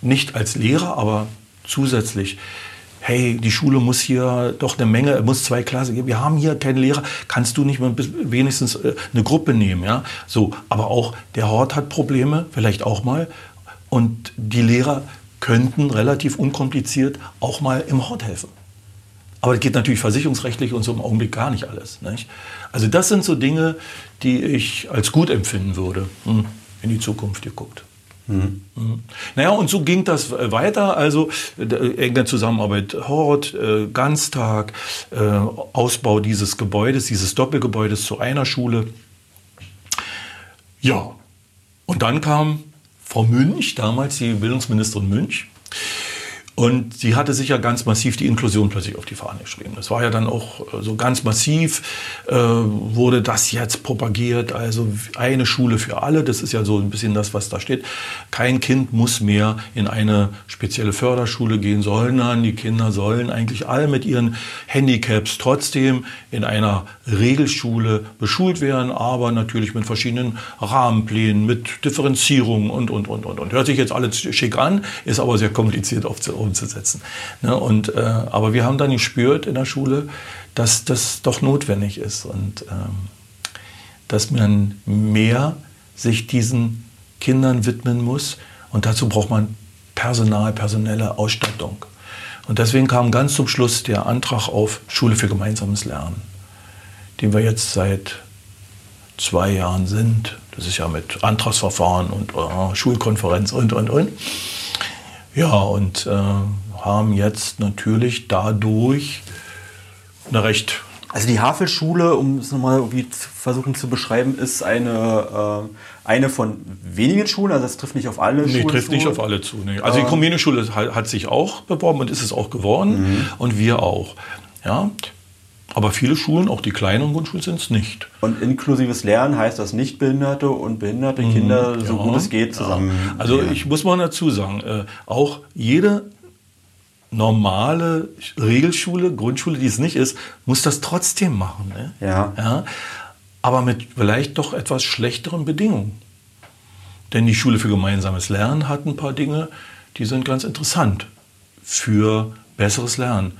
Nicht als Lehrer, aber zusätzlich. Hey, die Schule muss hier doch eine Menge, muss zwei Klassen geben. Wir haben hier keine Lehrer. Kannst du nicht mal wenigstens äh, eine Gruppe nehmen, ja? So, aber auch der Hort hat Probleme, vielleicht auch mal. Und die Lehrer könnten relativ unkompliziert auch mal im Hort helfen. Aber das geht natürlich versicherungsrechtlich und so im Augenblick gar nicht alles. Nicht? Also das sind so Dinge, die ich als gut empfinden würde, hm, in die Zukunft geguckt. Mhm. Naja, und so ging das weiter. Also enge Zusammenarbeit Hort, äh, Ganztag, äh, Ausbau dieses Gebäudes, dieses Doppelgebäudes zu einer Schule. Ja, und dann kam Frau Münch, damals die Bildungsministerin Münch. Und sie hatte sich ja ganz massiv die Inklusion plötzlich auf die Fahne geschrieben. Das war ja dann auch äh, so ganz massiv, äh, wurde das jetzt propagiert. Also eine Schule für alle, das ist ja so ein bisschen das, was da steht. Kein Kind muss mehr in eine spezielle Förderschule gehen, sondern die Kinder sollen eigentlich alle mit ihren Handicaps trotzdem in einer Regelschule beschult werden, aber natürlich mit verschiedenen Rahmenplänen, mit Differenzierung und, und, und, und. und. Hört sich jetzt alles schick an, ist aber sehr kompliziert umzusetzen. Ne? Und, äh, aber wir haben dann gespürt in der Schule, dass das doch notwendig ist und ähm, dass man mehr sich diesen Kindern widmen muss. Und dazu braucht man Personal, personelle Ausstattung. Und deswegen kam ganz zum Schluss der Antrag auf Schule für gemeinsames Lernen, den wir jetzt seit zwei Jahren sind. Das ist ja mit Antragsverfahren und äh, Schulkonferenz und, und, und. Ja, und äh, haben jetzt natürlich dadurch eine recht Also die Havelschule, um es nochmal irgendwie zu versuchen zu beschreiben, ist eine, äh, eine von wenigen Schulen, also das trifft nicht auf alle Nee, Schulen trifft zu. nicht auf alle zu. Nee. Also die Kommunenschule hat, hat sich auch beworben und ist es auch geworden und wir auch. Ja, aber viele Schulen, auch die kleineren Grundschulen, sind es nicht. Und inklusives Lernen heißt, dass Nichtbehinderte und behinderte Kinder so Mhm. Ja, gut es geht ja. zusammen. Also lernen. ich muss mal dazu sagen, äh, auch jede normale Regelschule, Grundschule, die es nicht ist, muss das trotzdem machen. Ne? Ja. ja. Aber mit vielleicht doch etwas schlechteren Bedingungen. Denn die Schule für gemeinsames Lernen hat ein paar Dinge, die sind ganz interessant für besseres Lernen.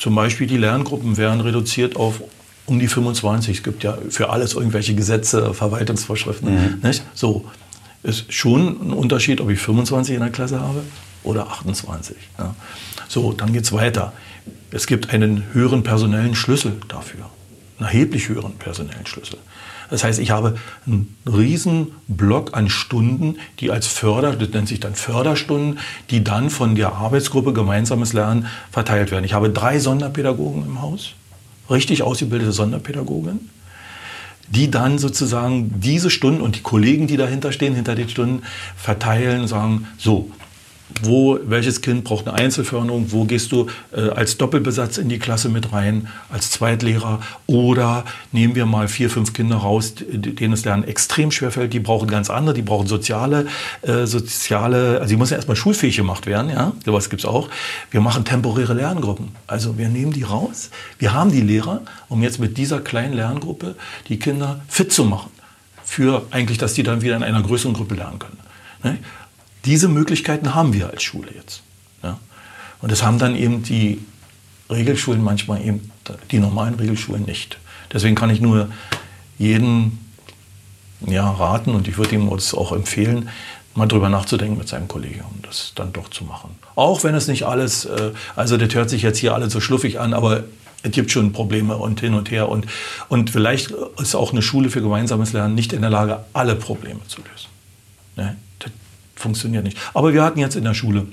Zum Beispiel die Lerngruppen werden reduziert auf um die 25. Es gibt ja für alles irgendwelche Gesetze, Verwaltungsvorschriften. Nicht? So ist schon ein Unterschied, ob ich 25 in der Klasse habe oder 28. Ja. So, dann geht es weiter. Es gibt einen höheren personellen Schlüssel dafür. Einen erheblich höheren personellen Schlüssel. Das heißt, ich habe einen riesen Block an Stunden, die als Förder, das nennt sich dann Förderstunden, die dann von der Arbeitsgruppe gemeinsames Lernen verteilt werden. Ich habe drei Sonderpädagogen im Haus, richtig ausgebildete Sonderpädagogen, die dann sozusagen diese Stunden und die Kollegen, die dahinter stehen, hinter den Stunden, verteilen und sagen, so, wo, welches Kind braucht eine Einzelförderung, wo gehst du äh, als Doppelbesatz in die Klasse mit rein, als Zweitlehrer oder nehmen wir mal vier, fünf Kinder raus, denen es Lernen extrem schwer fällt, die brauchen ganz andere, die brauchen soziale, äh, soziale, also die müssen erstmal schulfähig gemacht werden, ja, sowas gibt's auch. Wir machen temporäre Lerngruppen, also wir nehmen die raus, wir haben die Lehrer, um jetzt mit dieser kleinen Lerngruppe die Kinder fit zu machen, für eigentlich, dass die dann wieder in einer größeren Gruppe lernen können. Ne? Diese Möglichkeiten haben wir als Schule jetzt. Ja? Und das haben dann eben die Regelschulen manchmal eben, die normalen Regelschulen nicht. Deswegen kann ich nur jeden ja, raten und ich würde ihm uns auch empfehlen, mal drüber nachzudenken mit seinem Kollegen, um das dann doch zu machen. Auch wenn es nicht alles, äh, also das hört sich jetzt hier alles so schluffig an, aber es gibt schon Probleme und hin und her. Und, und vielleicht ist auch eine Schule für gemeinsames Lernen nicht in der Lage, alle Probleme zu lösen. Ne? Funktioniert nicht. Aber wir hatten jetzt in der Schule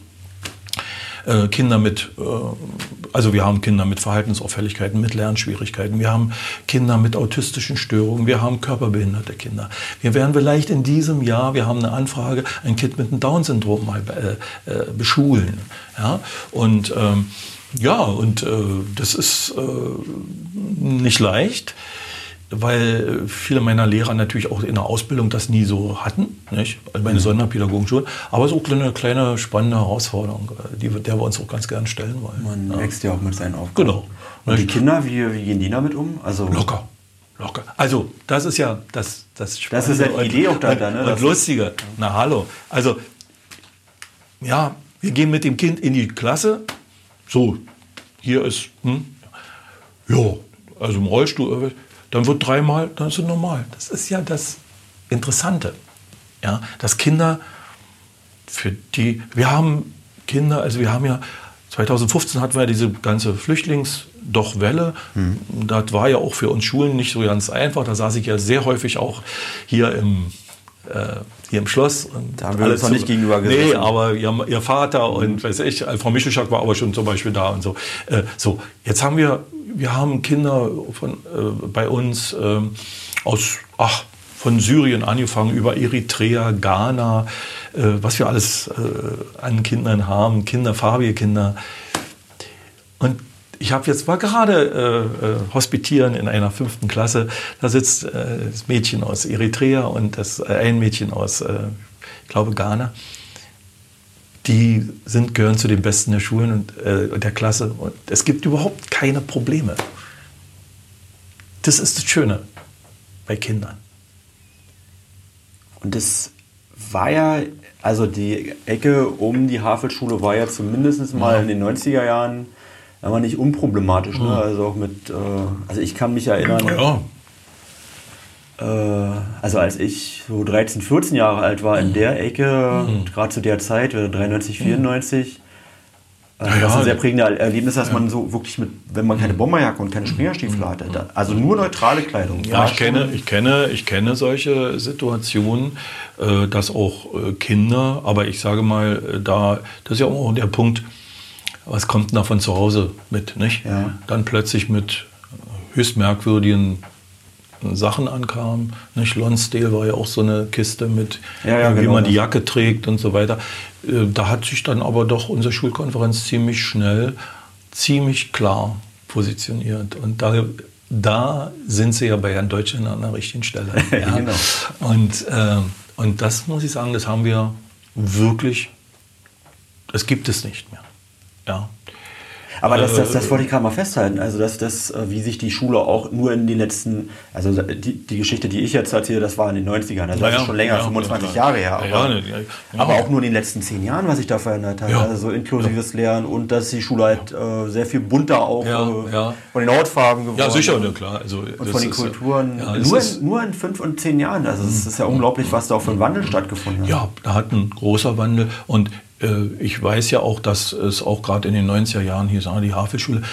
äh, Kinder mit, äh, also wir haben Kinder mit Verhaltensauffälligkeiten, mit Lernschwierigkeiten, wir haben Kinder mit autistischen Störungen, wir haben körperbehinderte Kinder. Wir werden vielleicht in diesem Jahr, wir haben eine Anfrage, ein Kind mit einem Down-Syndrom mal äh, äh, beschulen. Ja? Und ähm, ja, und äh, das ist äh, nicht leicht weil viele meiner Lehrer natürlich auch in der Ausbildung das nie so hatten, nicht? Also meine mhm. Sonderpädagogen schon. Aber es ist auch eine kleine spannende Herausforderung, äh, die, der wir uns auch ganz gerne stellen wollen. Man ja. wächst ja auch mit seinen Aufgaben. Genau. Und die Kinder, wie, wie gehen die damit um? Also locker. Locker. Also, das ist ja das, das. Das ist ja die Idee auch da, ne? Und Lustige. Na, hallo. Also, ja, wir gehen mit dem Kind in die Klasse. So, hier ist, hm, ja, also im Rollstuhl dann wird dreimal, dann ist es normal. Das ist ja das Interessante. Ja, dass Kinder für die, wir haben Kinder, also wir haben ja, 2015 hatten wir ja diese ganze Flüchtlingsdochwelle. Mhm. Das war ja auch für uns Schulen nicht so ganz einfach. Da saß ich ja sehr häufig auch hier im, hier im Schloss. Und da haben wir uns noch nicht gegenüber gesessen. Nee, aber ihr, ihr Vater mhm. und weiß ich, Frau Mischelschak war aber schon zum Beispiel da und so. Äh, so, jetzt haben wir wir haben Kinder von, äh, bei uns äh, aus, ach, von Syrien angefangen, über Eritrea, Ghana, äh, was wir alles äh, an Kindern haben, Kinder, farbige Kinder. Und ich habe jetzt war gerade äh, äh, hospitieren in einer fünften Klasse. Da sitzt das Mädchen aus Eritrea und das ein Mädchen aus, ich glaube, Ghana die sind, gehören zu den Besten der Schulen und äh, der Klasse. Und es gibt überhaupt keine Probleme. Das ist das Schöne bei Kindern. Und das war ja, also die Ecke um die Havelschule war ja zumindest mal in den 90er Jahren aber nicht unproblematisch. Ne? Also auch mit, äh, also ich kann mich erinnern, ja. Äh, also als ich so 13, 14 Jahre alt war, in der Ecke, mhm. gerade zu der Zeit, 93, 94, mhm. äh, das ist ein sehr prägendes Erlebnis, dass ja. man so wirklich mit, wenn man keine mhm. Bomberjacke und keine Springerstiefel hatte, also nur neutrale Kleidung. Ja, ich kenne, ich, kenne, ich kenne solche Situationen, äh, dass auch äh, Kinder, aber ich sage mal, äh, da, das ist ja auch der Punkt, was kommt da von zu Hause mit, nicht? Ja. Dann plötzlich mit höchst merkwürdigen Sachen ankamen. Nicht? Lonsdale war ja auch so eine Kiste mit, ja, ja, wie genau man die Jacke trägt und so weiter. Äh, da hat sich dann aber doch unsere Schulkonferenz ziemlich schnell, ziemlich klar positioniert. Und da, da sind sie ja bei Herrn Deutschland an der richtigen Stelle. Ja? genau. und, äh, und das muss ich sagen, das haben wir wirklich, das gibt es nicht mehr. Ja. Aber das, das, das äh, wollte ich gerade mal festhalten. Also, dass das, äh, wie sich die Schule auch nur in den letzten, also die, die Geschichte, die ich jetzt erzähle, das war in den 90ern. Also, das ja, ist schon länger, ja, 25 ja, Jahre her. Aber, aber, auch nur in den letzten zehn Jahren, was sich da verändert hat. Also, so inklusives Lernen und dass die Schule halt äh, sehr viel bunter auch äh, von den Hautfarben geworden Ja, sicher, ne, klar. Also, und von den Kulturen. nur, in, nur in fünf und zehn Jahren. Also, es ist ja unglaublich, was da auch für ein Wandel stattgefunden hat. Ja, da hat ein großer Wandel. Und äh, ich weiß ja auch, dass es auch gerade in den 90er Jahren hier die Havelschule,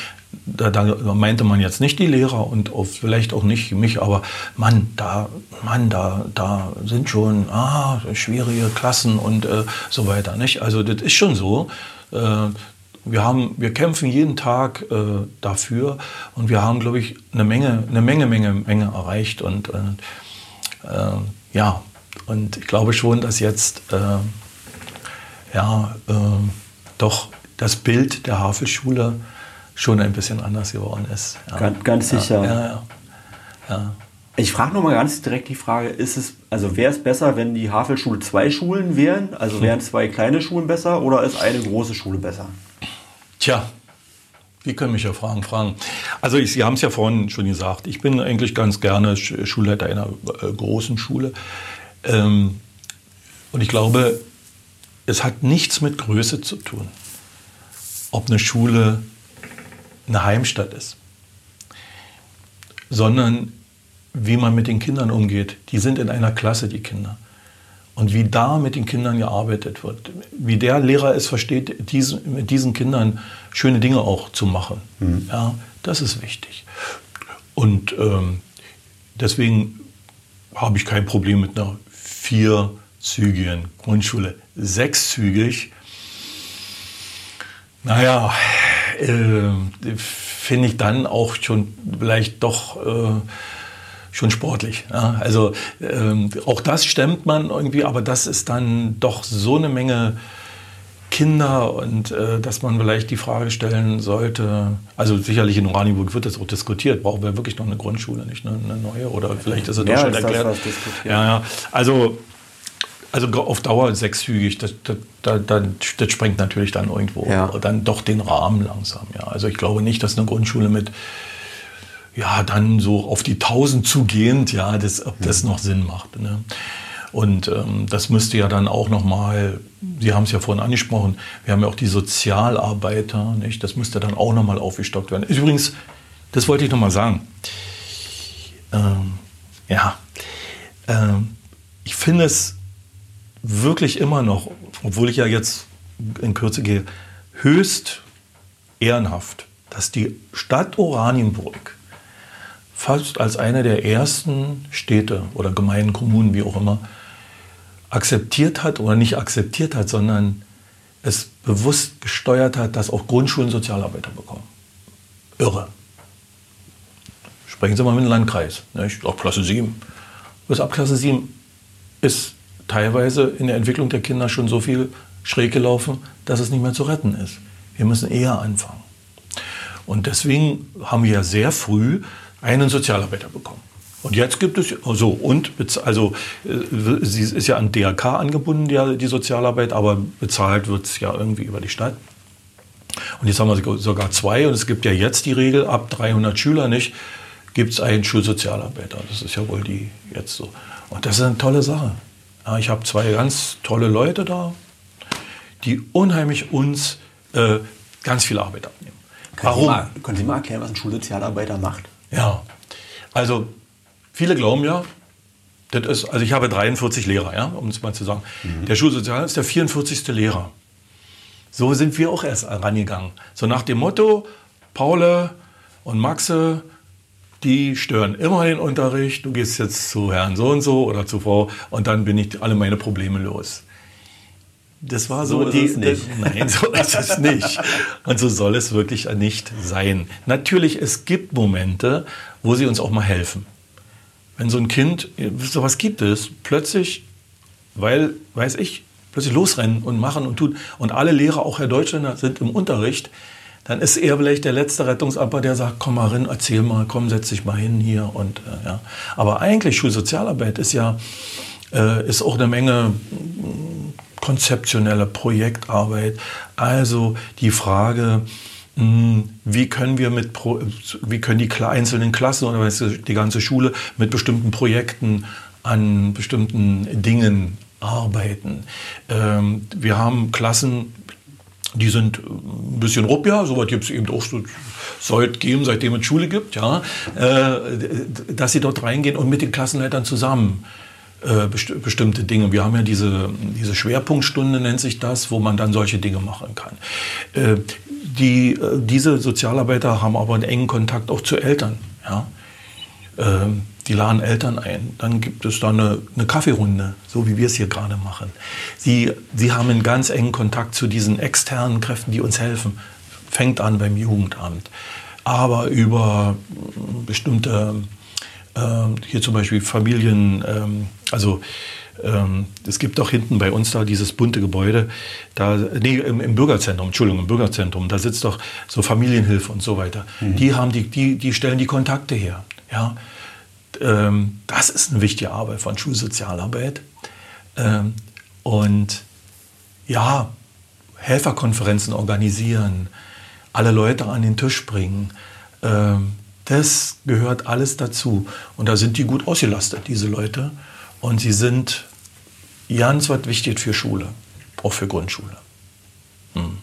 da, da, meinte man jetzt nicht die Lehrer und auch, vielleicht auch nicht mich, aber Mann, da, Mann, da, da sind schon ah, schwierige Klassen und äh, so weiter. Nicht? Also das ist schon so. Äh, Wir, haben, wir kämpfen jeden Tag äh, dafür und wir haben, glaube ich, eine Menge, eine Menge, Menge, Menge erreicht. Und äh, äh, ja, und ich glaube schon, dass jetzt äh, ja, äh, doch das Bild der Havelschule schon ein bisschen anders geworden ist. Ja. Ganz, ganz sicher. Ja, ja. Ich frage nochmal ganz direkt die Frage, ist es, also wäre es besser, wenn die Havelschule zwei Schulen wären? Also wären zwei kleine Schulen besser oder ist eine große Schule besser? Tja, wie können mich ja Fragen fragen. Also ich, Sie haben es ja vorhin schon gesagt, ich bin eigentlich ganz gerne Schulleiter einer äh, großen Schule. Ähm, und ich glaube, es hat nichts mit Größe zu tun, ob eine Schule eine Heimstatt ist, sondern wie man mit den Kindern umgeht. Die sind in einer Klasse, die Kinder. Und wie da mit den Kindern gearbeitet wird. Wie der Lehrer es versteht, diesen, mit diesen Kindern schöne Dinge auch zu machen. Mhm. Ja, das ist wichtig. Und ähm, deswegen habe ich kein Problem mit einer vierzügigen Grundschule. Sechszügig, naja, äh, finde ich dann auch schon vielleicht doch äh, schon sportlich. Ja. Also ähm, auch das stemmt man irgendwie, aber das ist dann doch so eine Menge Kinder und äh, dass man vielleicht die Frage stellen sollte, also sicherlich in Oranienburg wird das auch diskutiert, brauchen wir wirklich noch eine Grundschule, nicht eine, eine neue oder vielleicht ist es doch schon erklärt. Das, ja, ja, also also auf Dauer sechszügig, das, das, das, das sprengt natürlich dann irgendwo ja. dann doch den Rahmen langsam. Ja. Also ich glaube nicht, dass eine Grundschule mit ja, dann so auf die 1000 zugehend, ja, das, ob das mhm. noch Sinn macht. Ne? Und ähm, das müsste ja dann auch nochmal, Sie haben es ja vorhin angesprochen, wir haben ja auch die Sozialarbeiter, nicht? das müsste dann auch nochmal aufgestockt werden. Übrigens, das wollte ich nochmal sagen. Ähm, ja, ähm, ich finde es wirklich immer noch, obwohl ich ja jetzt in Kürze gehe, höchst ehrenhaft, dass die Stadt Oranienburg fast als eine der ersten Städte oder Gemeinden, Kommunen, wie auch immer, akzeptiert hat oder nicht akzeptiert hat, sondern es bewusst gesteuert hat, dass auch Grundschulen Sozialarbeiter bekommen. Irre. Sprechen Sie mal mit dem Landkreis. Nicht? Auch Klasse 7. Bis ab Klasse 7 ist teilweise in der Entwicklung der Kinder schon so viel schräg gelaufen, dass es nicht mehr zu retten ist. Wir müssen eher anfangen. Und deswegen haben wir ja sehr früh einen Sozialarbeiter bekommen. Und jetzt gibt es, also, und, also, äh, sie ist ja an DRK angebunden, die, die Sozialarbeit, aber bezahlt wird es ja irgendwie über die Stadt. Und jetzt haben wir sogar zwei und es gibt ja jetzt die Regel, ab 300 Schüler nicht, gibt es einen Schulsozialarbeiter. Das ist ja wohl die jetzt so. Und das ist eine tolle Sache. Ja, ich habe zwei ganz tolle Leute da, die unheimlich uns äh, ganz viel Arbeit abnehmen. Können Warum? Sie mal, können Sie mal erklären, was ein Schulsozialarbeiter macht? Ja, also viele glauben ja, das ist, also ich habe 43 Lehrer, ja, um es mal zu sagen. Mhm. Der Schulsozialarbeiter ist der 44. Lehrer. So sind wir auch erst rangegangen. So nach dem Motto, Paul und Maxe, die stören immer den Unterricht. Du gehst jetzt zu Herrn so und so oder zu Frau und dann bin ich alle meine Probleme los. Das war so, so die, ist nicht. Nein, so ist es nicht. Und so soll es wirklich nicht sein. Natürlich, es gibt Momente, wo sie uns auch mal helfen. Wenn so ein Kind, sowas gibt es, plötzlich, weil, weiß ich, plötzlich losrennen und machen und tun und alle Lehrer, auch Herr Deutschländer, sind im Unterricht, dann ist er vielleicht der letzte Rettungsabber, der sagt, komm mal rein, erzähl mal, komm, setz dich mal hin hier und äh, ja. Aber eigentlich Schulsozialarbeit ist ja äh, ist auch eine Menge konzeptionelle Projektarbeit. Also die Frage, hm, wie können wir mit, wie können die einzelnen Klassen oder die ganze Schule mit bestimmten Projekten an bestimmten Dingen arbeiten. Ähm, wir haben Klassen, die sind ein bisschen ruppiger, so was gibt es eben auch so, sollte geben, seitdem es Schule gibt, ja, äh, dass sie dort reingehen und mit den Klassenleitern zusammen äh, besti bestimmte Dinge. Wir haben ja diese, diese Schwerpunktstunde, nennt sich das, wo man dann solche Dinge machen kann. Äh, die, diese Sozialarbeiter haben aber einen engen Kontakt auch zu Eltern. Ja? Ähm, die laden Eltern ein. Dann gibt es da eine, eine Kaffeerunde, so wie wir es hier gerade machen. Sie, sie haben einen ganz engen Kontakt zu diesen externen Kräften, die uns helfen. fängt an beim Jugendamt, aber über bestimmte, äh, hier zum Beispiel Familien, ähm, also ähm, es gibt auch hinten bei uns da dieses bunte Gebäude, da, nee, im, im, Bürgerzentrum, Entschuldigung, im Bürgerzentrum, da sitzt doch so Familienhilfe und so weiter. Mhm. Die haben die, die, die stellen die Kontakte her. Ja? Ähm, das ist eine wichtige Arbeit von Schulsozialarbeit. Ähm, und ja, Helferkonferenzen organisieren, alle Leute an den Tisch bringen. Ähm, das gehört alles dazu. Und da sind die gut ausgelastet, diese Leute. Und sie sind ganz was wichtig für Schule, auch für Grundschule. Hm.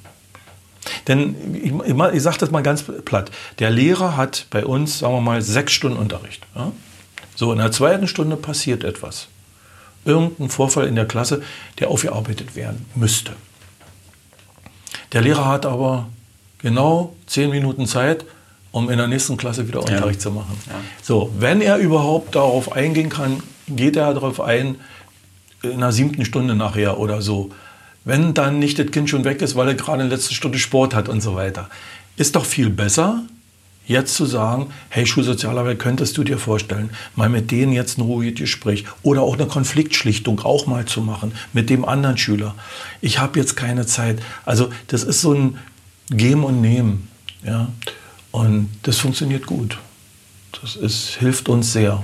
Denn ich, ich, sage das mal ganz platt. Der Lehrer hat bei uns, sagen wir mal, sechs Stunden Unterricht. Ja? So, in der zweiten Stunde passiert etwas. Irgendein Vorfall in der Klasse, der aufgearbeitet werden müsste. Der Lehrer hat aber genau zehn Minuten Zeit, um in der nächsten Klasse wieder Unterricht ja. zu machen. Ja. So, wenn er überhaupt darauf eingehen kann, geht er darauf ein, in der siebten Stunde nachher oder so. Wenn dann nicht das Kind schon weg ist, weil er gerade in der letzten Stunde Sport hat und so weiter. Ist doch viel besser, jetzt zu sagen, hey Schulsozialarbeit, könntest du dir vorstellen, mal mit denen jetzt ein ruhiges Gespräch oder auch eine Konfliktschlichtung auch mal zu machen mit dem anderen Schüler. Ich habe jetzt keine Zeit. Also das ist so ein Geben und Nehmen. Ja? Und das funktioniert gut. Das ist, hilft uns sehr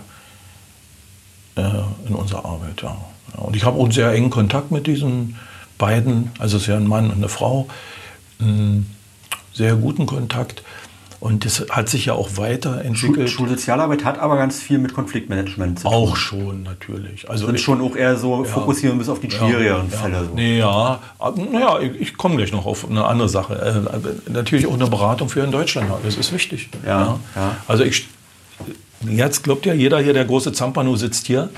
äh, in unserer Arbeit. Ja. Und ich habe auch einen sehr engen Kontakt mit diesen beiden, also es ist ja ein Mann und eine Frau, einen sehr guten Kontakt. Und das hat sich ja auch weiterentwickelt. Schul Schulsozialarbeit hat aber ganz viel mit Konfliktmanagement zu tun. Auch schon, natürlich. Also Sind schon auch eher so ja, fokussieren bis auf die schwierigeren ja, Fälle. So. Nee, ja, naja, ich, ich komme gleich noch auf eine andere Sache. Äh, natürlich auch eine Beratung für in Deutschland. Das ist wichtig. Ja, ja. Also ich, Jetzt glaubt ja jeder hier, der große Zampano sitzt hier.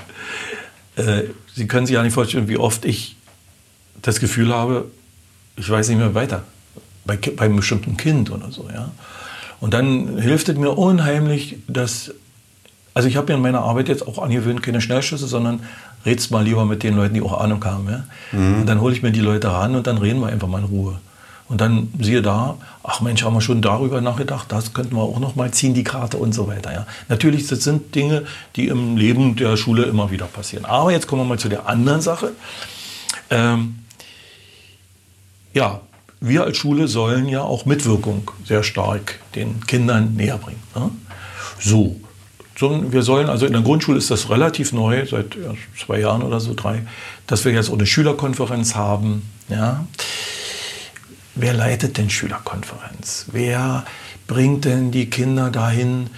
Äh, Sie können sich ja nicht vorstellen, wie oft ich das Gefühl habe, ich weiß nicht mehr weiter. Bei, bei einem bestimmten Kind oder so. Ja? Und dann hilft es mir unheimlich, dass. Also, ich habe mir in meiner Arbeit jetzt auch angewöhnt, keine Schnellschüsse, sondern redst mal lieber mit den Leuten, die auch Ahnung haben. Ja? Mhm. Und dann hole ich mir die Leute ran und dann reden wir einfach mal in Ruhe. Und dann siehe da, ach Mensch, haben wir schon darüber nachgedacht, das könnten wir auch noch mal ziehen, die Karte und so weiter. Ja. Natürlich, das sind Dinge, die im Leben der Schule immer wieder passieren. Aber jetzt kommen wir mal zu der anderen Sache. Ähm, ja, wir als Schule sollen ja auch Mitwirkung sehr stark den Kindern näher bringen. Ne? So, wir sollen, also in der Grundschule ist das relativ neu, seit ja, zwei Jahren oder so, drei, dass wir jetzt auch eine Schülerkonferenz haben. Ja wer leitet denn Schülerkonferenz? Wer bringt denn die Kinder dahin,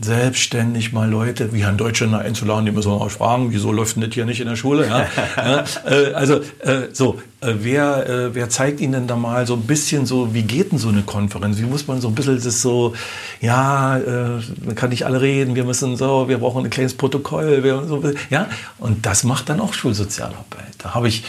selbstständig mal Leute wie Herrn Deutschländer einzuladen, die müssen wir mal fragen, wieso läuft denn das hier nicht in der Schule? Ja? ja, äh, also äh, so, äh, wer, wer zeigt Ihnen denn da mal so ein bisschen so, wie geht denn so eine Konferenz? Wie muss man so ein bisschen das so, ja, man kann nicht alle reden, wir müssen so, wir brauchen ein kleines Protokoll, wir, so, ja, und das macht dann auch Schulsozialarbeit. Da habe ich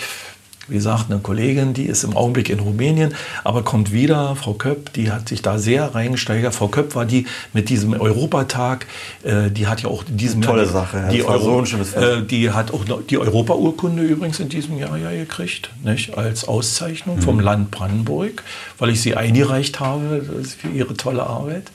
wie gesagt, eine Kollegin, die ist im Augenblick in Rumänien, aber kommt wieder. Frau Köpp, die hat sich da sehr reingesteigert. Frau Köpp war die mit diesem Europatag, äh, die hat ja auch in diesem Tolle Jahr, Sache. Die, Euro, so äh, die hat auch die Europaurkunde übrigens in diesem Jahr ja gekriegt, nicht? als Auszeichnung mhm. vom Land Brandenburg, weil ich sie eingereicht habe für ihre tolle Arbeit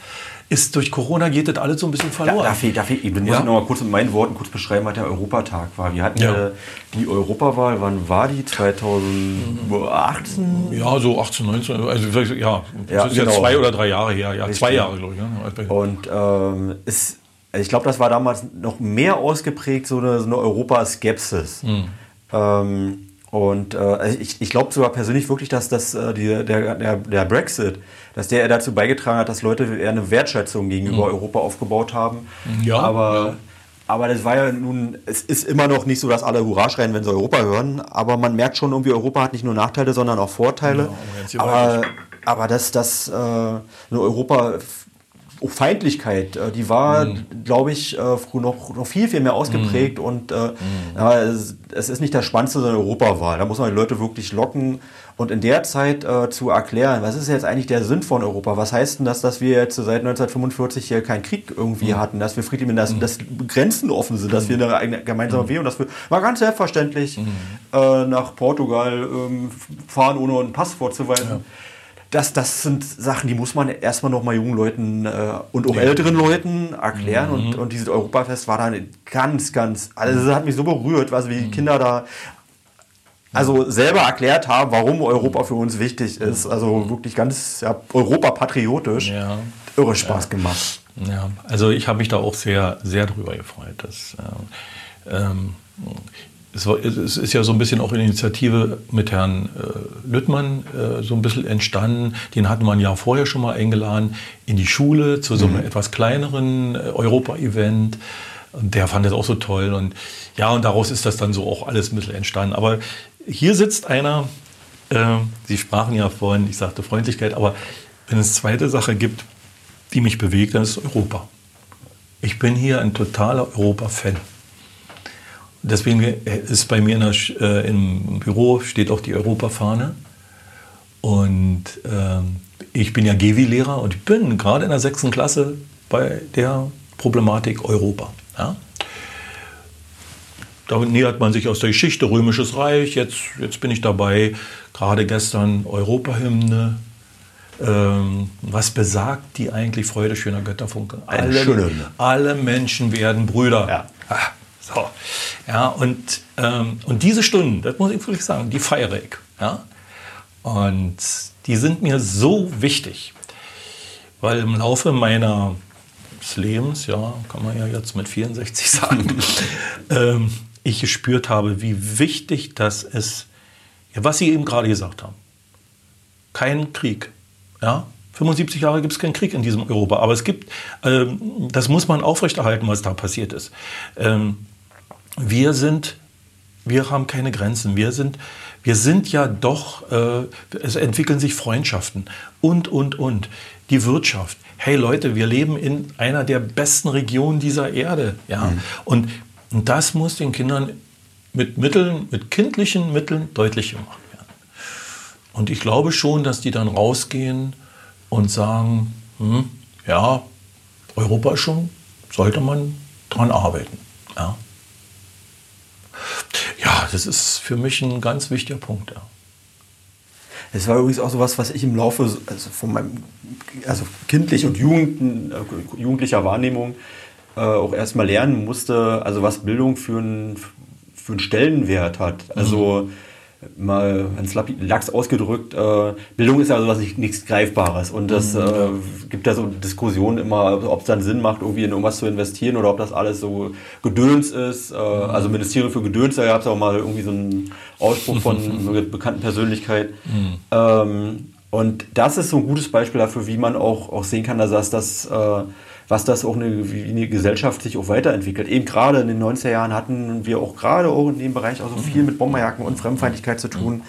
ist durch Corona geht das alles so ein bisschen verloren. Da, darf ich, darf ich, ich muss ja? noch mal kurz mit meinen Worten kurz beschreiben, was der Europatag war. Wir hatten ja. die Europawahl, wann war die? 2018? Ja, so 18, 19, also ja, das ja, ist genau. ja zwei oder drei Jahre her. Ja, zwei Jahre, glaube ich. Ne? Und ähm, ist, ich glaube, das war damals noch mehr ausgeprägt, so eine, so eine Europaskepsis. Mhm. Ähm, und äh, ich, ich glaube sogar persönlich wirklich, dass das, äh, die, der, der, der, Brexit, dass der dazu beigetragen hat, dass Leute eher eine Wertschätzung gegenüber mhm. Europa aufgebaut haben. Ja, aber, ja. aber das war ja nun, es ist immer noch nicht so, dass alle Hurra schreien, wenn sie Europa hören. Aber man merkt schon irgendwie, Europa hat nicht nur Nachteile, sondern auch Vorteile. Ja, aber, aber dass das äh, Europa auch Feindlichkeit, äh, die war, mhm. glaube ich, äh, noch, noch viel, viel mehr ausgeprägt. Mhm. Und äh, mhm. ja, es, es, ist nicht das Spannendste, sondern Europawahl. Da muss man die Leute wirklich locken. Und in der Zeit äh, zu erklären, was ist jetzt eigentlich der Sinn von Europa? Was heißt denn das, dass wir jetzt seit 1945 hier keinen Krieg irgendwie mhm. hatten, dass wir friedlich, dass, mhm. dass Grenzen offen sind, dass wir eine eigene gemeinsame Währung, dass wir mal ganz selbstverständlich äh, nach Portugal ähm, fahren, ohne einen Pass vorzuweisen. Ja das, das sind Sachen, die muss man erstmal noch mal jungen Leuten äh, und auch ja. älteren Leuten erklären. Mhm. Und, und dieses Europafest war dann ganz, ganz, also das hat mich so berührt, also wie die mhm. Kinder da also selber erklärt haben, warum Europa für uns wichtig ist. Also wirklich ganz ja, Europa-patriotisch. Ja. Irre Spaß ja. gemacht. Ja, also ich habe mich da auch sehr, sehr drüber gefreut. Dass, äh, ähm, es, war, es, ist ja so ein bisschen auch eine Initiative mit Herrn äh, Lüttmann äh, so ein bisschen entstanden. Den hatten wir ein Jahr vorher schon mal eingeladen in die Schule zu so einem mhm. etwas kleineren äh, Europa-Event. Und der fand das auch so toll. Und ja, und daraus ist das dann so auch alles ein bisschen entstanden. Aber hier sitzt einer, äh, Sie sprachen ja vorhin, ich sagte Freundlichkeit, aber wenn es zweite Sache gibt, die mich bewegt, dann ist es Europa. Ich bin hier ein totaler Europa-Fan. Deswegen ist bei mir der, äh, im Büro steht auch die Europa-Fahne. Und äh, ich bin ja Gewi-Lehrer und ich bin gerade in der sechsten Klasse bei der Problematik Europa. Ja? Da nähert man sich aus der Geschichte Römisches Reich. Jetzt, jetzt bin ich dabei, gerade gestern Europahymne. Ähm, was besagt die eigentlich Freude schöner Götterfunke? Alle, alle Menschen werden Brüder. Ja. Ah, so. Ja, und, ähm, und diese Stunden, das muss ich wirklich sagen, die feiere ich. Ja? Und die sind mir so wichtig, weil im Laufe meines Lebens, ja, kann man ja jetzt mit 64 sagen, ähm, ich gespürt habe, wie wichtig das ist, ja, was Sie eben gerade gesagt haben. Kein Krieg. Ja? 75 Jahre gibt es keinen Krieg in diesem Europa, aber es gibt, ähm, das muss man aufrechterhalten, was da passiert ist. Ähm, wir sind, wir haben keine Grenzen. Wir sind, wir sind ja doch, äh, es entwickeln sich Freundschaften und, und, und. Die Wirtschaft. Hey Leute, wir leben in einer der besten Regionen dieser Erde. Ja? Mhm. Und und das muss den Kindern mit Mitteln, mit kindlichen Mitteln deutlich gemacht werden. Und ich glaube schon, dass die dann rausgehen und sagen, hm, ja, Europa schon, sollte man dran arbeiten. Ja. Ja, das ist für mich ein ganz wichtiger Punkt. Ja. Es war übrigens auch so was, was ich im Laufe also von meinem also kindlich und Jugend, äh, jugendlicher Wahrnehmung äh, auch erstmal lernen musste, also was Bildung für, ein, für einen Stellenwert hat. Also mhm. Mal ganz lax ausgedrückt, äh, Bildung ist ja sowas nicht, nichts Greifbares. Und das mhm. äh, gibt ja so Diskussionen immer, ob es dann Sinn macht, irgendwie in irgendwas zu investieren oder ob das alles so Gedöns ist. Äh, mhm. Also Ministerium für Gedöns, da gab es auch mal irgendwie so einen Ausspruch von einer bekannten Persönlichkeit. Mhm. Ähm, und das ist so ein gutes Beispiel dafür, wie man auch, auch sehen kann, dass das äh, was das auch eine, wie eine Gesellschaft sich auch weiterentwickelt. Eben gerade in den 90er Jahren hatten wir auch gerade auch in dem Bereich auch so viel mit Bomberjacken und Fremdfeindlichkeit zu tun.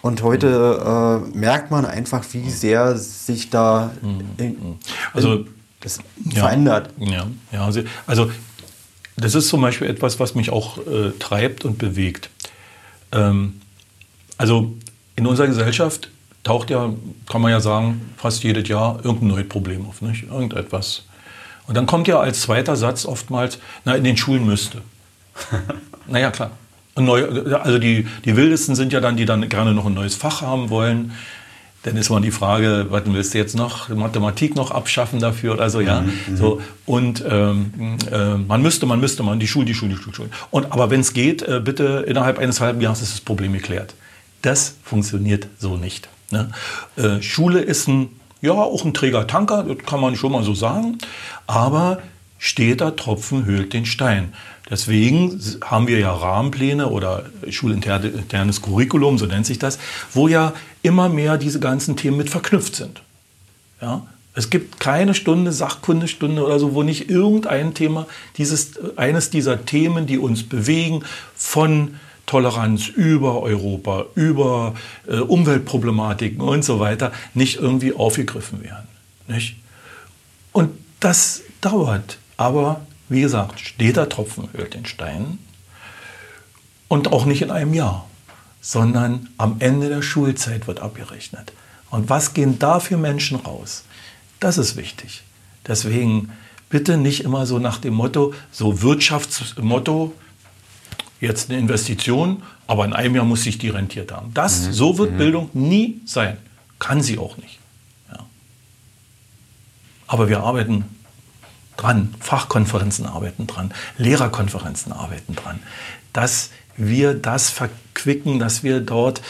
Und heute äh, merkt man einfach, wie sehr sich da in, also, das ja, verändert. Ja, ja also, also das ist zum Beispiel etwas, was mich auch äh, treibt und bewegt. Ähm, also in unserer Gesellschaft taucht ja, kann man ja sagen, fast jedes Jahr irgendein neues Problem auf, nicht? Irgendetwas. Und dann kommt ja als zweiter Satz oftmals, na, in den Schulen müsste. naja, klar. Und neu, also die, die wildesten sind ja dann, die dann gerne noch ein neues Fach haben wollen. Dann ist man die Frage, was willst du jetzt noch, Mathematik noch abschaffen dafür oder so, ja. Mhm, mhm. so, und ähm, äh, man müsste, man müsste, man, die Schule, die Schule, die Schule, die Schule. Und, aber wenn es geht, äh, bitte innerhalb eines halben Jahres ist das Problem geklärt. Das funktioniert so nicht. Ne? Äh, Schule ist ein ja, auch ein Träger-Tanker, das kann man schon mal so sagen. Aber steter Tropfen höhlt den Stein. Deswegen haben wir ja Rahmenpläne oder schulinternes Curriculum, so nennt sich das, wo ja immer mehr diese ganzen Themen mit verknüpft sind. Ja? Es gibt keine Stunde, Sachkundestunde oder so, wo nicht irgendein Thema, dieses, eines dieser Themen, die uns bewegen, von Toleranz über Europa, über äh, Umweltproblematiken und so weiter nicht irgendwie aufgegriffen werden. Nicht? Und das dauert. Aber wie gesagt, steter Tropfen höhlt den Stein. Und auch nicht in einem Jahr, sondern am Ende der Schulzeit wird abgerechnet. Und was gehen da für Menschen raus? Das ist wichtig. Deswegen bitte nicht immer so nach dem Motto, so Wirtschaftsmotto, jetzt eine Investition, aber in einem Jahr muss sich die rentiert haben. Das, mhm. so wird mhm. Bildung nie sein. Kann sie auch nicht. Ja. Aber wir arbeiten dran, Fachkonferenzen arbeiten dran, Lehrerkonferenzen arbeiten dran, dass wir das verquicken, dass wir dort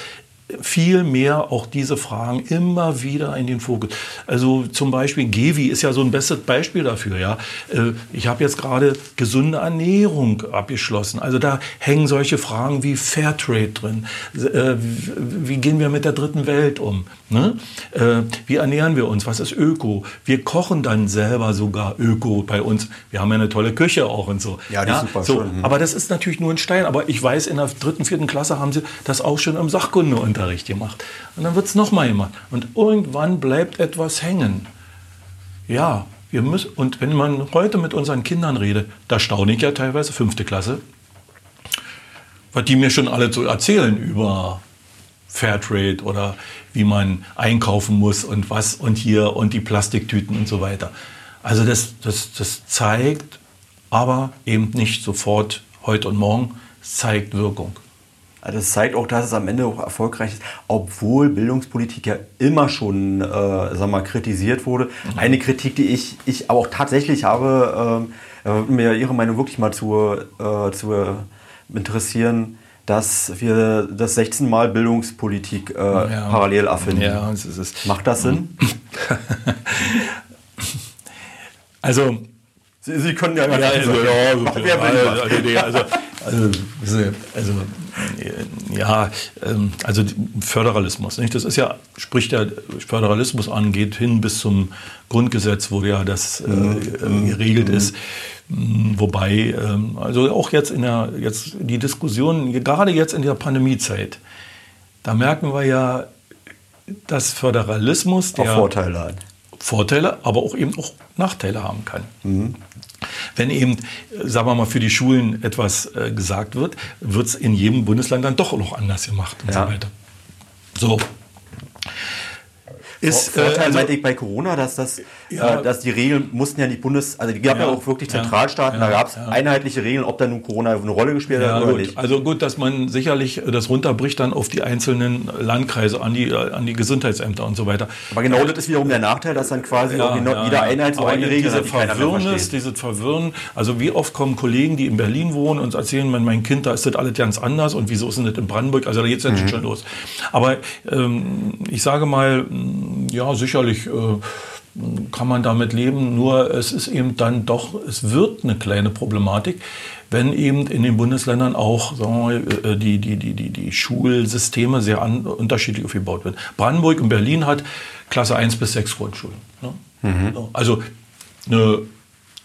viel mehr auch diese Fragen immer wieder in den Fokus. Also zum Beispiel Gevi ist ja so ein bestes Beispiel dafür. Ja, äh, ich habe jetzt gerade gesunde Ernährung abgeschlossen. Also da hängen solche Fragen wie Fairtrade drin. Äh, wie gehen wir mit der dritten Welt um? Ne? Äh, wie ernähren wir uns? Was ist Öko? Wir kochen dann selber sogar Öko bei uns. Wir haben ja eine tolle Küche auch und so. Ja, die ja? ist super so, schön. Aber das ist natürlich nur ein Stein. Aber ich weiß, in der dritten, vierten Klasse haben sie das auch schon im Sachkunde unter Unterricht gemacht. Und dann wird es nochmal gemacht. Und irgendwann bleibt etwas hängen. Ja, wir müssen, und wenn man heute mit unseren Kindern redet, da staune ich ja teilweise, fünfte Klasse, was die mir schon alle so erzählen über Fairtrade oder wie man einkaufen muss und was und hier und die Plastiktüten und so weiter. Also das, das, das zeigt aber eben nicht sofort heute und morgen, es zeigt Wirkung. Also das zeigt auch, dass es am Ende auch erfolgreich ist, obwohl Bildungspolitik ja immer schon äh, sag mal, kritisiert wurde. Mhm. Eine Kritik, die ich, ich aber auch tatsächlich habe, äh, mir Ihre Meinung wirklich mal zu, äh, zu interessieren, dass wir das 16 Mal Bildungspolitik äh, ja. parallel erfinden. Ja, es ist, Macht das Sinn? also Sie, Sie, können ja, ja, also, ja, also, also, also, also ja, ähm, also Föderalismus. Nicht? Das ist ja, spricht der Föderalismus an, geht hin bis zum Grundgesetz, wo ja das äh, mhm. äh geregelt mhm. ist. Mm, wobei, ähm, also auch jetzt in der, jetzt die Diskussion, gerade jetzt in der Pandemiezeit, da merken wir ja, dass Föderalismus der auch Vorteile hat. Vorteile, aber auch eben auch Nachteile haben kann. Mhm. Wenn eben, sagen wir mal, für die Schulen etwas äh, gesagt wird, wird es in jedem Bundesland dann doch noch anders gemacht und ja. so weiter. So, ist, Vorteil äh, also, meinte ich bei Corona, dass, das, ja, äh, dass die Regeln mussten ja nicht Bundes... Also die gab ja, ja auch wirklich Zentralstaaten, ja, da gab es einheitliche Regeln, ob da nun Corona eine Rolle gespielt hat oder gut. nicht. Also gut, dass man sicherlich das runterbricht dann auf die einzelnen Landkreise, an die, an die Gesundheitsämter und so weiter. Aber genau das ist wiederum der Nachteil, dass dann quasi jeder Einheit so eine Regel diese Verwirrnis, diese Verwirren, also wie oft kommen Kollegen, die in Berlin wohnen und erzählen, mein, mein Kind, da ist das alles ganz anders und wieso ist denn das in Brandenburg? Also da geht es mhm. schon los. Aber ähm, ich sage mal, ja, sicherlich äh, kann man damit leben, nur es ist eben dann doch, es wird eine kleine Problematik, wenn eben in den Bundesländern auch sagen wir, äh, die, die, die, die, die Schulsysteme sehr an, unterschiedlich aufgebaut werden. Brandenburg und Berlin hat Klasse 1 bis 6 Grundschulen. Ne? Mhm. Also eine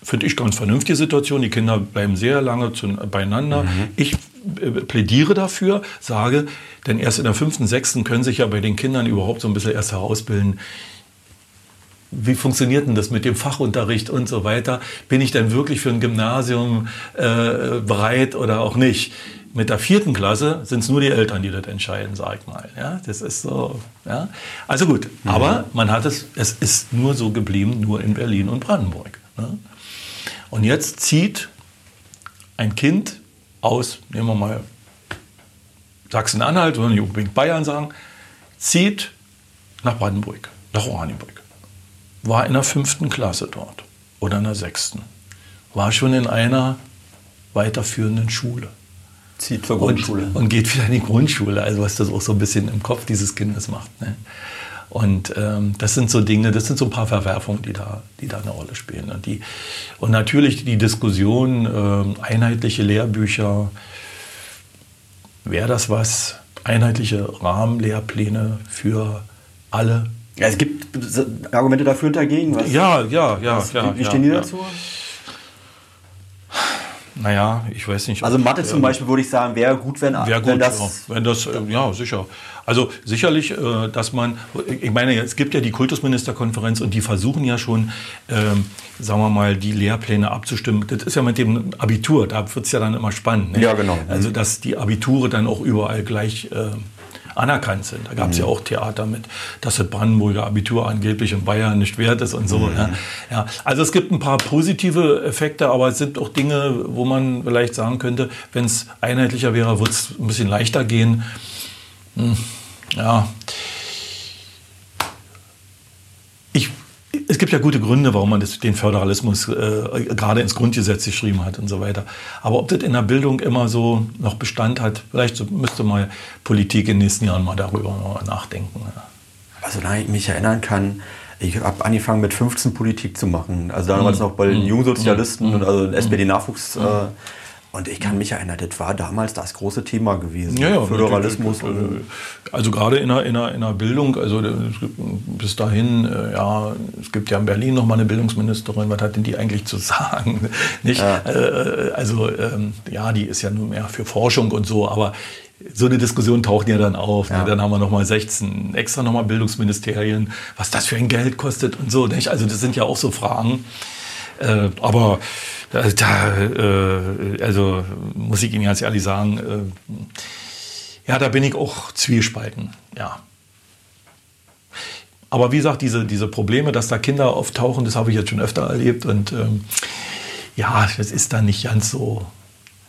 finde ich ganz vernünftige Situation. Die Kinder bleiben sehr lange zu, beieinander. Mhm. Ich äh, plädiere dafür, sage, denn erst in der fünften, sechsten können sich ja bei den Kindern überhaupt so ein bisschen erst herausbilden, wie funktioniert denn das mit dem Fachunterricht und so weiter? Bin ich denn wirklich für ein Gymnasium äh, bereit oder auch nicht? Mit der vierten Klasse sind es nur die Eltern, die das entscheiden, sag ich mal. Ja, das ist so. Ja. Also gut, mhm. aber man hat es, es ist nur so geblieben, nur in Berlin und Brandenburg. Ne? Und jetzt zieht ein Kind aus, nehmen wir mal Sachsen-Anhalt, oder nicht unbedingt Bayern sagen, zieht nach Brandenburg, nach Oranienburg. War in der fünften Klasse dort oder in der sechsten. War schon in einer weiterführenden Schule. Zieht zur Grundschule. Und, und, geht wieder in die Grundschule, also was das auch so ein bisschen im Kopf dieses Kindes macht. Ne? Und ähm, das sind so Dinge, das sind so ein paar Verwerfungen, die da, die da eine Rolle spielen. Und, die, und natürlich die Diskussion, äh, einheitliche Lehrbücher, wäre das was? Einheitliche Rahmenlehrpläne für alle? Ja, es gibt Argumente dafür und dagegen. Was, ja, ja, ja. Was, ja wie, wie stehen ja, die dazu? Naja, ich weiß nicht. Also Mathe zum Beispiel würde ich sagen, wäre gut, wenn, wär gut, wenn das... Ja, wenn das, ja, sicher. Also sicherlich, äh, dass man, ich meine, es gibt ja die Kultusministerkonferenz und die versuchen ja schon, ähm, sagen wir mal, die Lehrpläne abzustimmen. Das ist ja mit dem Abitur, da wird es ja dann immer spannend. Ne? Ja, genau. Also dass die Abiture dann auch überall gleich... Äh, anerkannt sind. Da gab es mhm. ja auch Theater mit, dass das Brandenburger Abitur angeblich in Bayern nicht wert ist und so. Mhm. Ja. ja. Also es gibt ein paar positive Effekte, aber es sind auch Dinge, wo man vielleicht sagen könnte, wenn es einheitlicher wäre, würde es ein bisschen leichter gehen. Hm. Ja. Ich, es gibt ja gute Gründe, warum man das, den Föderalismus äh, gerade ins Grundgesetz geschrieben hat und so weiter. Aber ob das in der Bildung immer so noch Bestand hat, vielleicht müsste mal Politik in den nächsten Jahren mal darüber nachdenken. Ja. Also, solange ich mich erinnern kann, ich habe angefangen mit 15 Politik zu machen. Also damals mhm. noch bei den mhm. Jungsozialisten mhm. und also SPD-Nachwuchs. Mhm. Äh, und ich kann mich erinnern, das war damals das große Thema gewesen. Ja, ja, Föderalismus. Also gerade in der, in, der, in der Bildung, also bis dahin, äh, ja, es gibt ja in Berlin noch mal eine Bildungsministerin, was hat denn die eigentlich zu sagen? Nicht? Ja. Äh, also ähm, ja, die ist ja nur mehr für Forschung und so, aber so eine Diskussion taucht ja dann auf. Ne? Ja. Ne? Dann haben wir nochmal 16 extra nochmal Bildungsministerien, was das für ein Geld kostet und so. Nicht? Also das sind ja auch so Fragen. Äh, aber da, äh, also muss ich Ihnen ganz ehrlich sagen, äh, ja, da bin ich auch zwiespalten, ja. Aber wie gesagt, diese, diese Probleme, dass da Kinder auftauchen, das habe ich jetzt schon öfter erlebt und ähm, ja, das ist dann nicht ganz so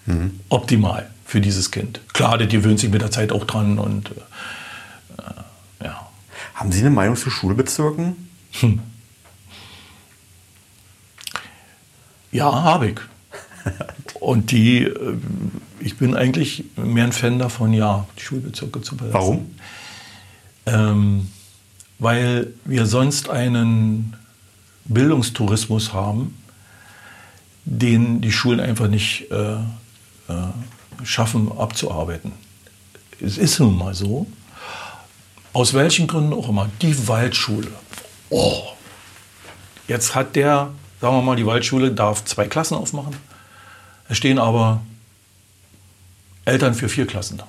mhm. optimal für dieses Kind. Klar, der gewöhnt sich mit der Zeit auch dran und äh, ja. Haben Sie eine Meinung zu Schulbezirken? Hm. Ja, habe ich. Und die, äh, ich bin eigentlich mehr ein Fan davon, ja, die Schulbezirke zu besetzen. Warum? Ähm, weil wir sonst einen Bildungstourismus haben, den die Schulen einfach nicht äh, äh, schaffen abzuarbeiten. Es ist nun mal so, aus welchen Gründen auch immer, die Waldschule. Oh, jetzt hat der sagen wir mal, die Waldschule darf zwei Klassen aufmachen. Es stehen aber Eltern für vier Klassen da.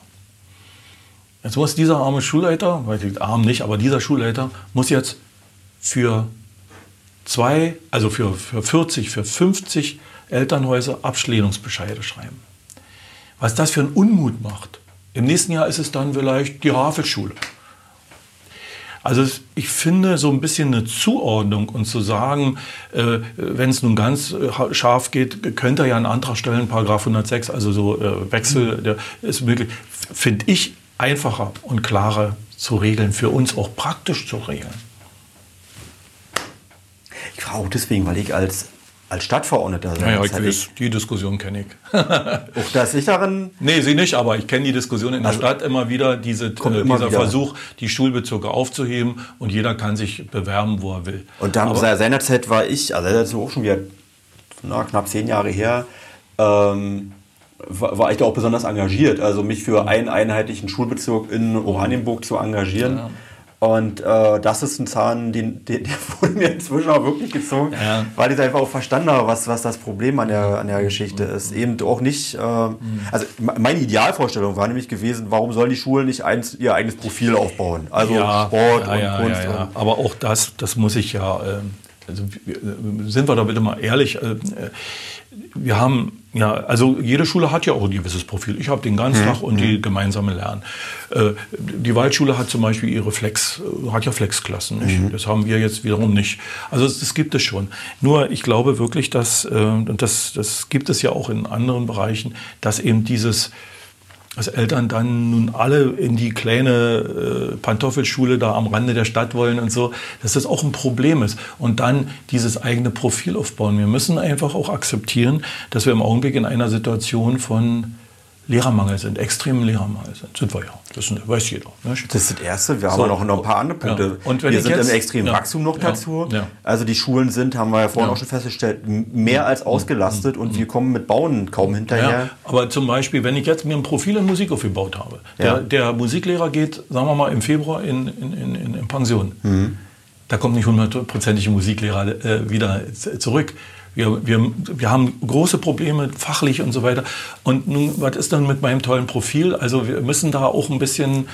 Jetzt muss dieser arme Schulleiter, weiß ich arm nicht, aber dieser Schulleiter muss jetzt für zwei, also für, für 40, für 50 Elternhäuser Abschlehnungsbescheide schreiben. Was das für einen Unmut macht. Im nächsten Jahr ist es dann vielleicht die Rafelschule. Also ich finde so ein bisschen eine Zuordnung und zu sagen, äh, wenn es nun ganz äh, scharf geht, könnte er ja einen Antrag stellen, Paragraph 106, also so äh, Wechsel, der ist möglich, finde ich einfacher und klarer zu regeln, für uns auch praktisch zu regeln. Ich frage auch deswegen, weil ich als als Stadtverordneter sein. Ja, ja ich, die Diskussion kenne ich. auch dass ich darin. Nee, Sie nicht, aber ich kenne die Diskussion in der also, Stadt immer wieder, diese, äh, dieser wieder. Versuch, die Schulbezirke aufzuheben und jeder kann sich bewerben, wo er will. Und dann aber, seinerzeit war ich, also das ist auch schon wieder na, knapp zehn Jahre her, ähm, war, war ich da auch besonders engagiert, also mich für einen einheitlichen Schulbezirk in Oranienburg zu engagieren. Ja. Und äh, das ist ein Zahn, den, den, der wurde mir inzwischen auch wirklich gezogen, ja. weil ich einfach auch verstanden habe, was, was das Problem an der, an der Geschichte ist. Eben auch nicht, äh, also meine Idealvorstellung war nämlich gewesen, warum sollen die Schulen nicht eins, ihr eigenes Profil aufbauen? Also ja, Sport ja, und Kunst. Und Aber auch das, das muss ich ja, äh, also sind wir da bitte mal ehrlich, äh, wir haben ja, also jede Schule hat ja auch ein gewisses Profil. Ich habe den Ganztag mhm. und die mhm. gemeinsame Lernen. Äh, die Waldschule hat zum Beispiel ihre Flex, äh, hat ja Flexklassen. Mhm. Das haben wir jetzt wiederum nicht. Also das, gibt es schon. Nur ich glaube wirklich, dass, äh, und das, das gibt es ja auch in anderen Bereichen, dass eben dieses dass Eltern dann nun alle in die kleine äh, Pantoffelschule da am Rande der Stadt wollen und so, dass das auch ein Problem ist. Und dann dieses eigene Profil aufbauen. Wir müssen einfach auch akzeptieren, dass wir im Augenblick in einer Situation von Lehrermangel sind, extremen Lehrermangel sind. Sind wir ja. Das weiß jeder. Ne? Das ist das Erste. Wir so. haben noch ein paar andere Punkte. Ja. Und wir sind jetzt, im extremen ja. Wachstum noch dazu. Ja. Also die Schulen sind, haben wir ja vorhin auch schon festgestellt, mehr als ausgelastet und wir kommen mit Bauen kaum hinterher. Aber zum Beispiel, wenn ich jetzt mir ein Profil in Musik aufgebaut habe, der, der, Musiklehrer geht, sagen wir mal, im Februar in, in, in, in Pension. Mhm. Da kommt nicht hundertprozentige Musiklehrer äh, wieder zurück. Wir, wir, wir haben große Probleme fachlich und so weiter. Und nun, was ist dann mit meinem tollen Profil? Also wir müssen da auch ein bisschen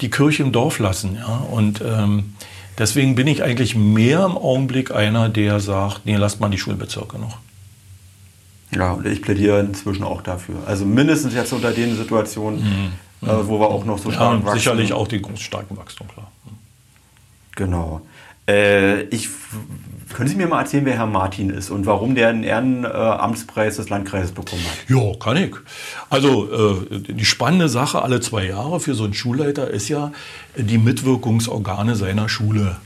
die Kirche im Dorf lassen. Ja? Und ähm, deswegen bin ich eigentlich mehr im Augenblick einer, der sagt, nee, lasst mal die Schulbezirke noch. Ja, und ich plädiere inzwischen auch dafür. Also mindestens jetzt unter den Situationen, mhm. äh, wo wir auch noch so stark ja, wachsen. Sicherlich auch den starken Wachstum, klar. Genau. Äh, ich können Sie mir mal erzählen, wer Herr Martin ist und warum der einen Ehrenamtspreis des Landkreises bekommen hat? Ja, kann ich. Also äh, die spannende Sache alle zwei Jahre für so einen Schulleiter ist ja die Mitwirkungsorgane seiner Schule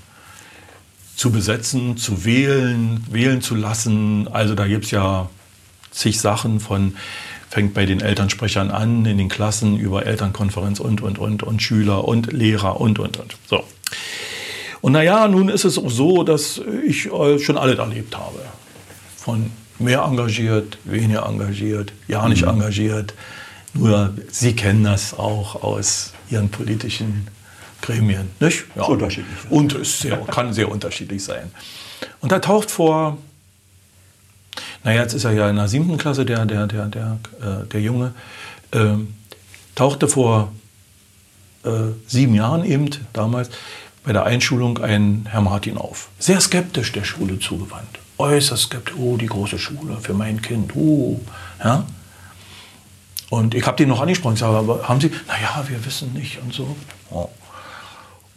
zu besetzen, zu wählen, wählen zu lassen. Also da gibt es ja zig Sachen von, fängt bei den Elternsprechern an, in den Klassen, über Elternkonferenz und, und, und, und Schüler und Lehrer und, und, und. So. Und naja, nun ist es auch so, dass ich äh, schon alles erlebt habe. Von mehr engagiert, weniger engagiert, ja nicht mhm. engagiert. Nur Sie kennen das auch aus Ihren politischen Gremien, nicht? Ja. unterschiedlich. Und es sehr, kann sehr unterschiedlich sein. Und da taucht vor, naja, jetzt ist er ja in der siebten Klasse, der, der, der, der, äh, der Junge, äh, tauchte vor äh, sieben Jahren eben damals bei der Einschulung ein Herr Martin auf. Sehr skeptisch der Schule zugewandt. Äußerst skeptisch. Oh, die große Schule für mein Kind. Oh, ja. Und ich habe den noch angesprochen. Ich sage, aber haben Sie? Naja, wir wissen nicht und so. Oh.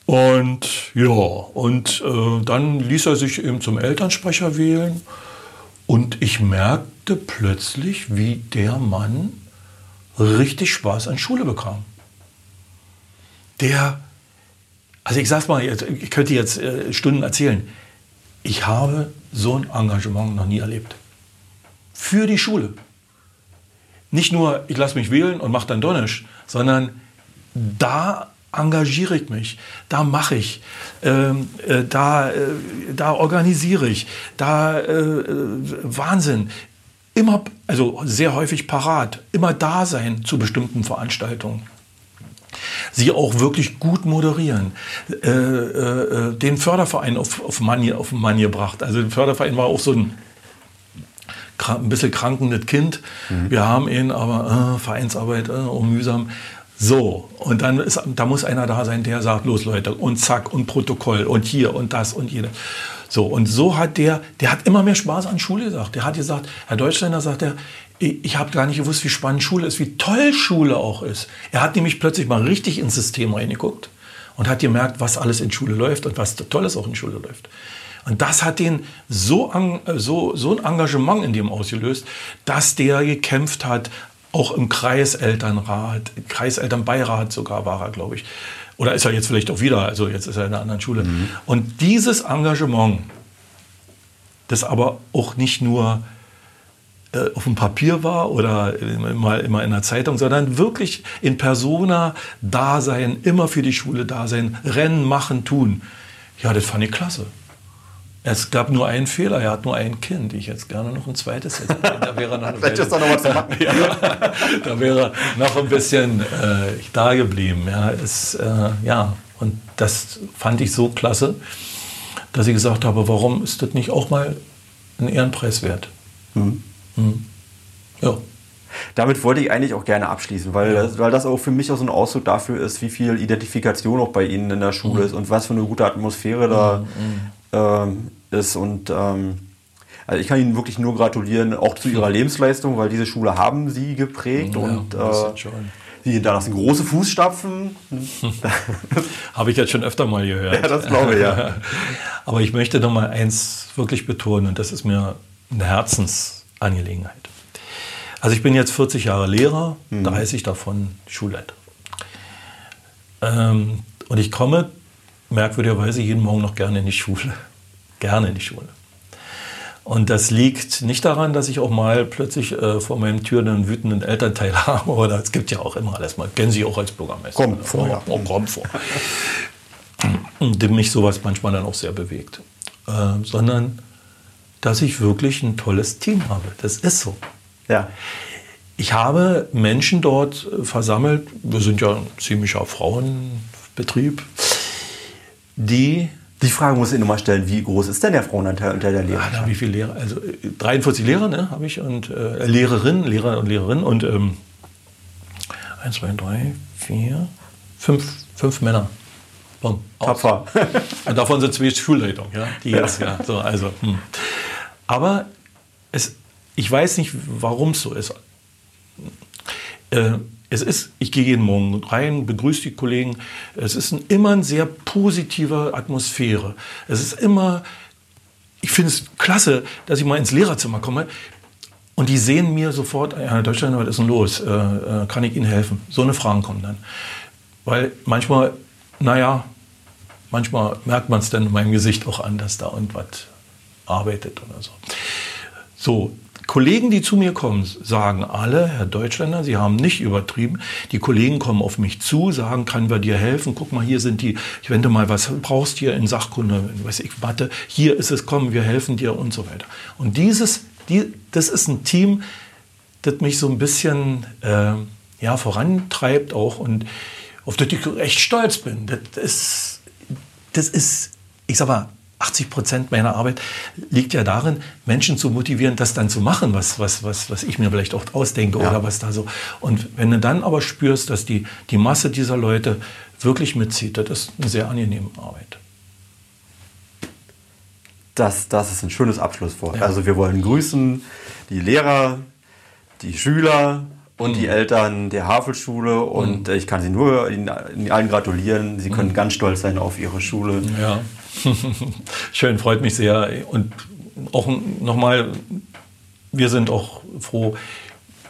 Und ja, und äh, dann ließ er sich eben zum Elternsprecher wählen. Und ich merkte plötzlich, wie der Mann richtig Spaß an Schule bekam. Der, also ich sag's mal, ich könnte jetzt äh, Stunden erzählen. Ich habe so ein Engagement noch nie erlebt. Für die Schule. Nicht nur, ich lasse mich wählen und mache dann Donnisch, sondern da engagiere ich mich, da mache ich, ähm, äh, da, äh, da organisiere ich, da äh, Wahnsinn. Immer, also sehr häufig parat, immer da sein zu bestimmten Veranstaltungen. Sie auch wirklich gut moderieren. Äh, äh, den Förderverein auf, auf, Mann, auf Mann gebracht. Also der Förderverein war auch so ein ein bisschen krankendes Kind. Mhm. Wir haben ihn, aber äh, Vereinsarbeit, äh, oh, mühsam. So, und dann ist, da muss einer da sein, der sagt, los Leute, und zack, und Protokoll, und hier, und das, und jene. So, und so hat der, der hat immer mehr Spaß an Schule gesagt. Der hat gesagt, Herr Deutschländer sagt er, ich, habe gar nicht gewusst, wie spannend Schule ist, wie toll Schule auch ist. Er hat nämlich plötzlich mal richtig ins System reingeguckt und hat gemerkt, was alles in Schule läuft und was Tolles auch in Schule läuft. Und das hat den so, so, so ein Engagement in dem ausgelöst, dass der gekämpft hat, auch im Kreiselternrat, Kreiselternbeirat sogar war er, glaube ich. Oder ist er jetzt vielleicht auch wieder, also jetzt ist er in einer anderen Schule. Mhm. Und dieses Engagement, das aber auch nicht nur auf dem Papier war oder immer, immer in der Zeitung, sondern wirklich in Persona da sein, immer für die Schule da sein, rennen, machen, tun. Ja, das fand ich klasse. Es gab nur einen Fehler, er hat nur ein Kind. Ich hätte gerne noch ein zweites. Da wäre noch Vielleicht ist noch was zu machen. ja, da wäre noch ein bisschen äh, da geblieben. Ja, es, äh, ja, und das fand ich so klasse, dass ich gesagt habe, warum ist das nicht auch mal ein Ehrenpreis wert? Mhm. Mhm. Ja. Damit wollte ich eigentlich auch gerne abschließen, weil, ja. das, weil das auch für mich auch so ein Ausdruck dafür ist, wie viel Identifikation auch bei Ihnen in der Schule mhm. ist und was für eine gute Atmosphäre da mhm. ähm, ist. Und ähm, also ich kann Ihnen wirklich nur gratulieren, auch zu Ihrer Lebensleistung, weil diese Schule haben Sie geprägt ja, und äh, Sie hinterlassen große Fußstapfen. Habe ich jetzt schon öfter mal gehört. Ja, das glaube ich, ja. Aber ich möchte noch mal eins wirklich betonen und das ist mir eine Herzensangelegenheit. Also ich bin jetzt 40 Jahre Lehrer, mhm. 30 davon Schulleiter. Ähm, und ich komme merkwürdigerweise jeden Morgen noch gerne in die Schule gerne in die Schule. Und das liegt nicht daran, dass ich auch mal plötzlich äh, vor meinem Tür einen wütenden Elternteil habe. Oder es gibt ja auch immer alles mal. Kennen Sie auch als Bürgermeister. Kommt vor. Ja. Oh, kommt vor. Und mich sowas manchmal dann auch sehr bewegt. Äh, sondern, dass ich wirklich ein tolles Team habe. Das ist so. Ja. Ich habe Menschen dort äh, versammelt. Wir sind ja ein ziemlicher Frauenbetrieb, die die Frage muss ich nochmal stellen, wie groß ist denn der Frauenanteil unter der Lehrer? Ja, wie viele Lehrer? Also 43 äh, Lehrer ne, habe ich und äh, Lehrerinnen, Lehrer und Lehrerinnen und ähm, 1, 2, 3, 4, 5, 5 Männer. Boom, Tapfer. und davon sind zwei Schulleitungen, ja, die jetzt, ja, so, also. Hm. Aber es, ich weiß nicht, warum es so ist. Äh, es ist, ich gehe jeden Morgen rein, begrüße die Kollegen. Es ist ein, immer eine sehr positive Atmosphäre. Es ist immer, ich finde es klasse, dass ich mal ins Lehrerzimmer komme und die sehen mir sofort, Herr Deutschland, was ist denn los? Äh, äh, kann ich Ihnen helfen? So eine Fragen kommen dann. Weil manchmal, naja, manchmal merkt man es dann in meinem Gesicht auch an, dass da irgendwas arbeitet oder so. So, Kollegen, die zu mir kommen, sagen alle, Herr Deutschländer, Sie haben nicht übertrieben. Die Kollegen kommen auf mich zu, sagen, können wir dir helfen? Guck mal, hier sind die, ich wende mal, was brauchst du hier in Sachkunde, weiß ich, Mathe, hier ist es, komm, wir helfen dir und so weiter. Und dieses, die, das ist ein Team, das mich so ein bisschen äh, ja, vorantreibt auch und auf das ich echt stolz bin. Das ist, das ist ich sag mal, 80 Prozent meiner Arbeit liegt ja darin, Menschen zu motivieren, das dann zu machen, was, was, was, was ich mir vielleicht auch ausdenke ja. oder was da so. Und wenn du dann aber spürst, dass die, die Masse dieser Leute wirklich mitzieht, das ist eine sehr angenehme Arbeit. Das, das ist ein schönes Abschlusswort. Ja. Also wir wollen grüßen die Lehrer, die Schüler, und mhm. die Eltern der Havelschule. Und mhm. ich kann Sie nur Ihnen, allen gratulieren. Sie können mhm. ganz stolz sein auf Ihre Schule. Ja, schön, freut mich sehr. Und auch nochmal, wir sind auch froh,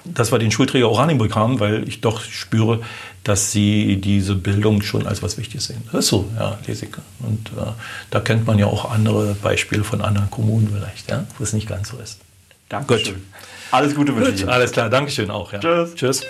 dass wir den Schulträger Oranienburg haben, weil ich doch spüre, dass sie diese Bildung schon als was Wichtiges sehen. Das ist so, ja, Lesike. Und äh, da kennt man ja auch andere Beispiele von anderen Kommunen vielleicht, ja, wo es nicht ganz so ist. Dankeschön. Gut. Alles Gute wünsche ich Alles klar, Dankeschön auch. Ja. Tschüss. Tschüss.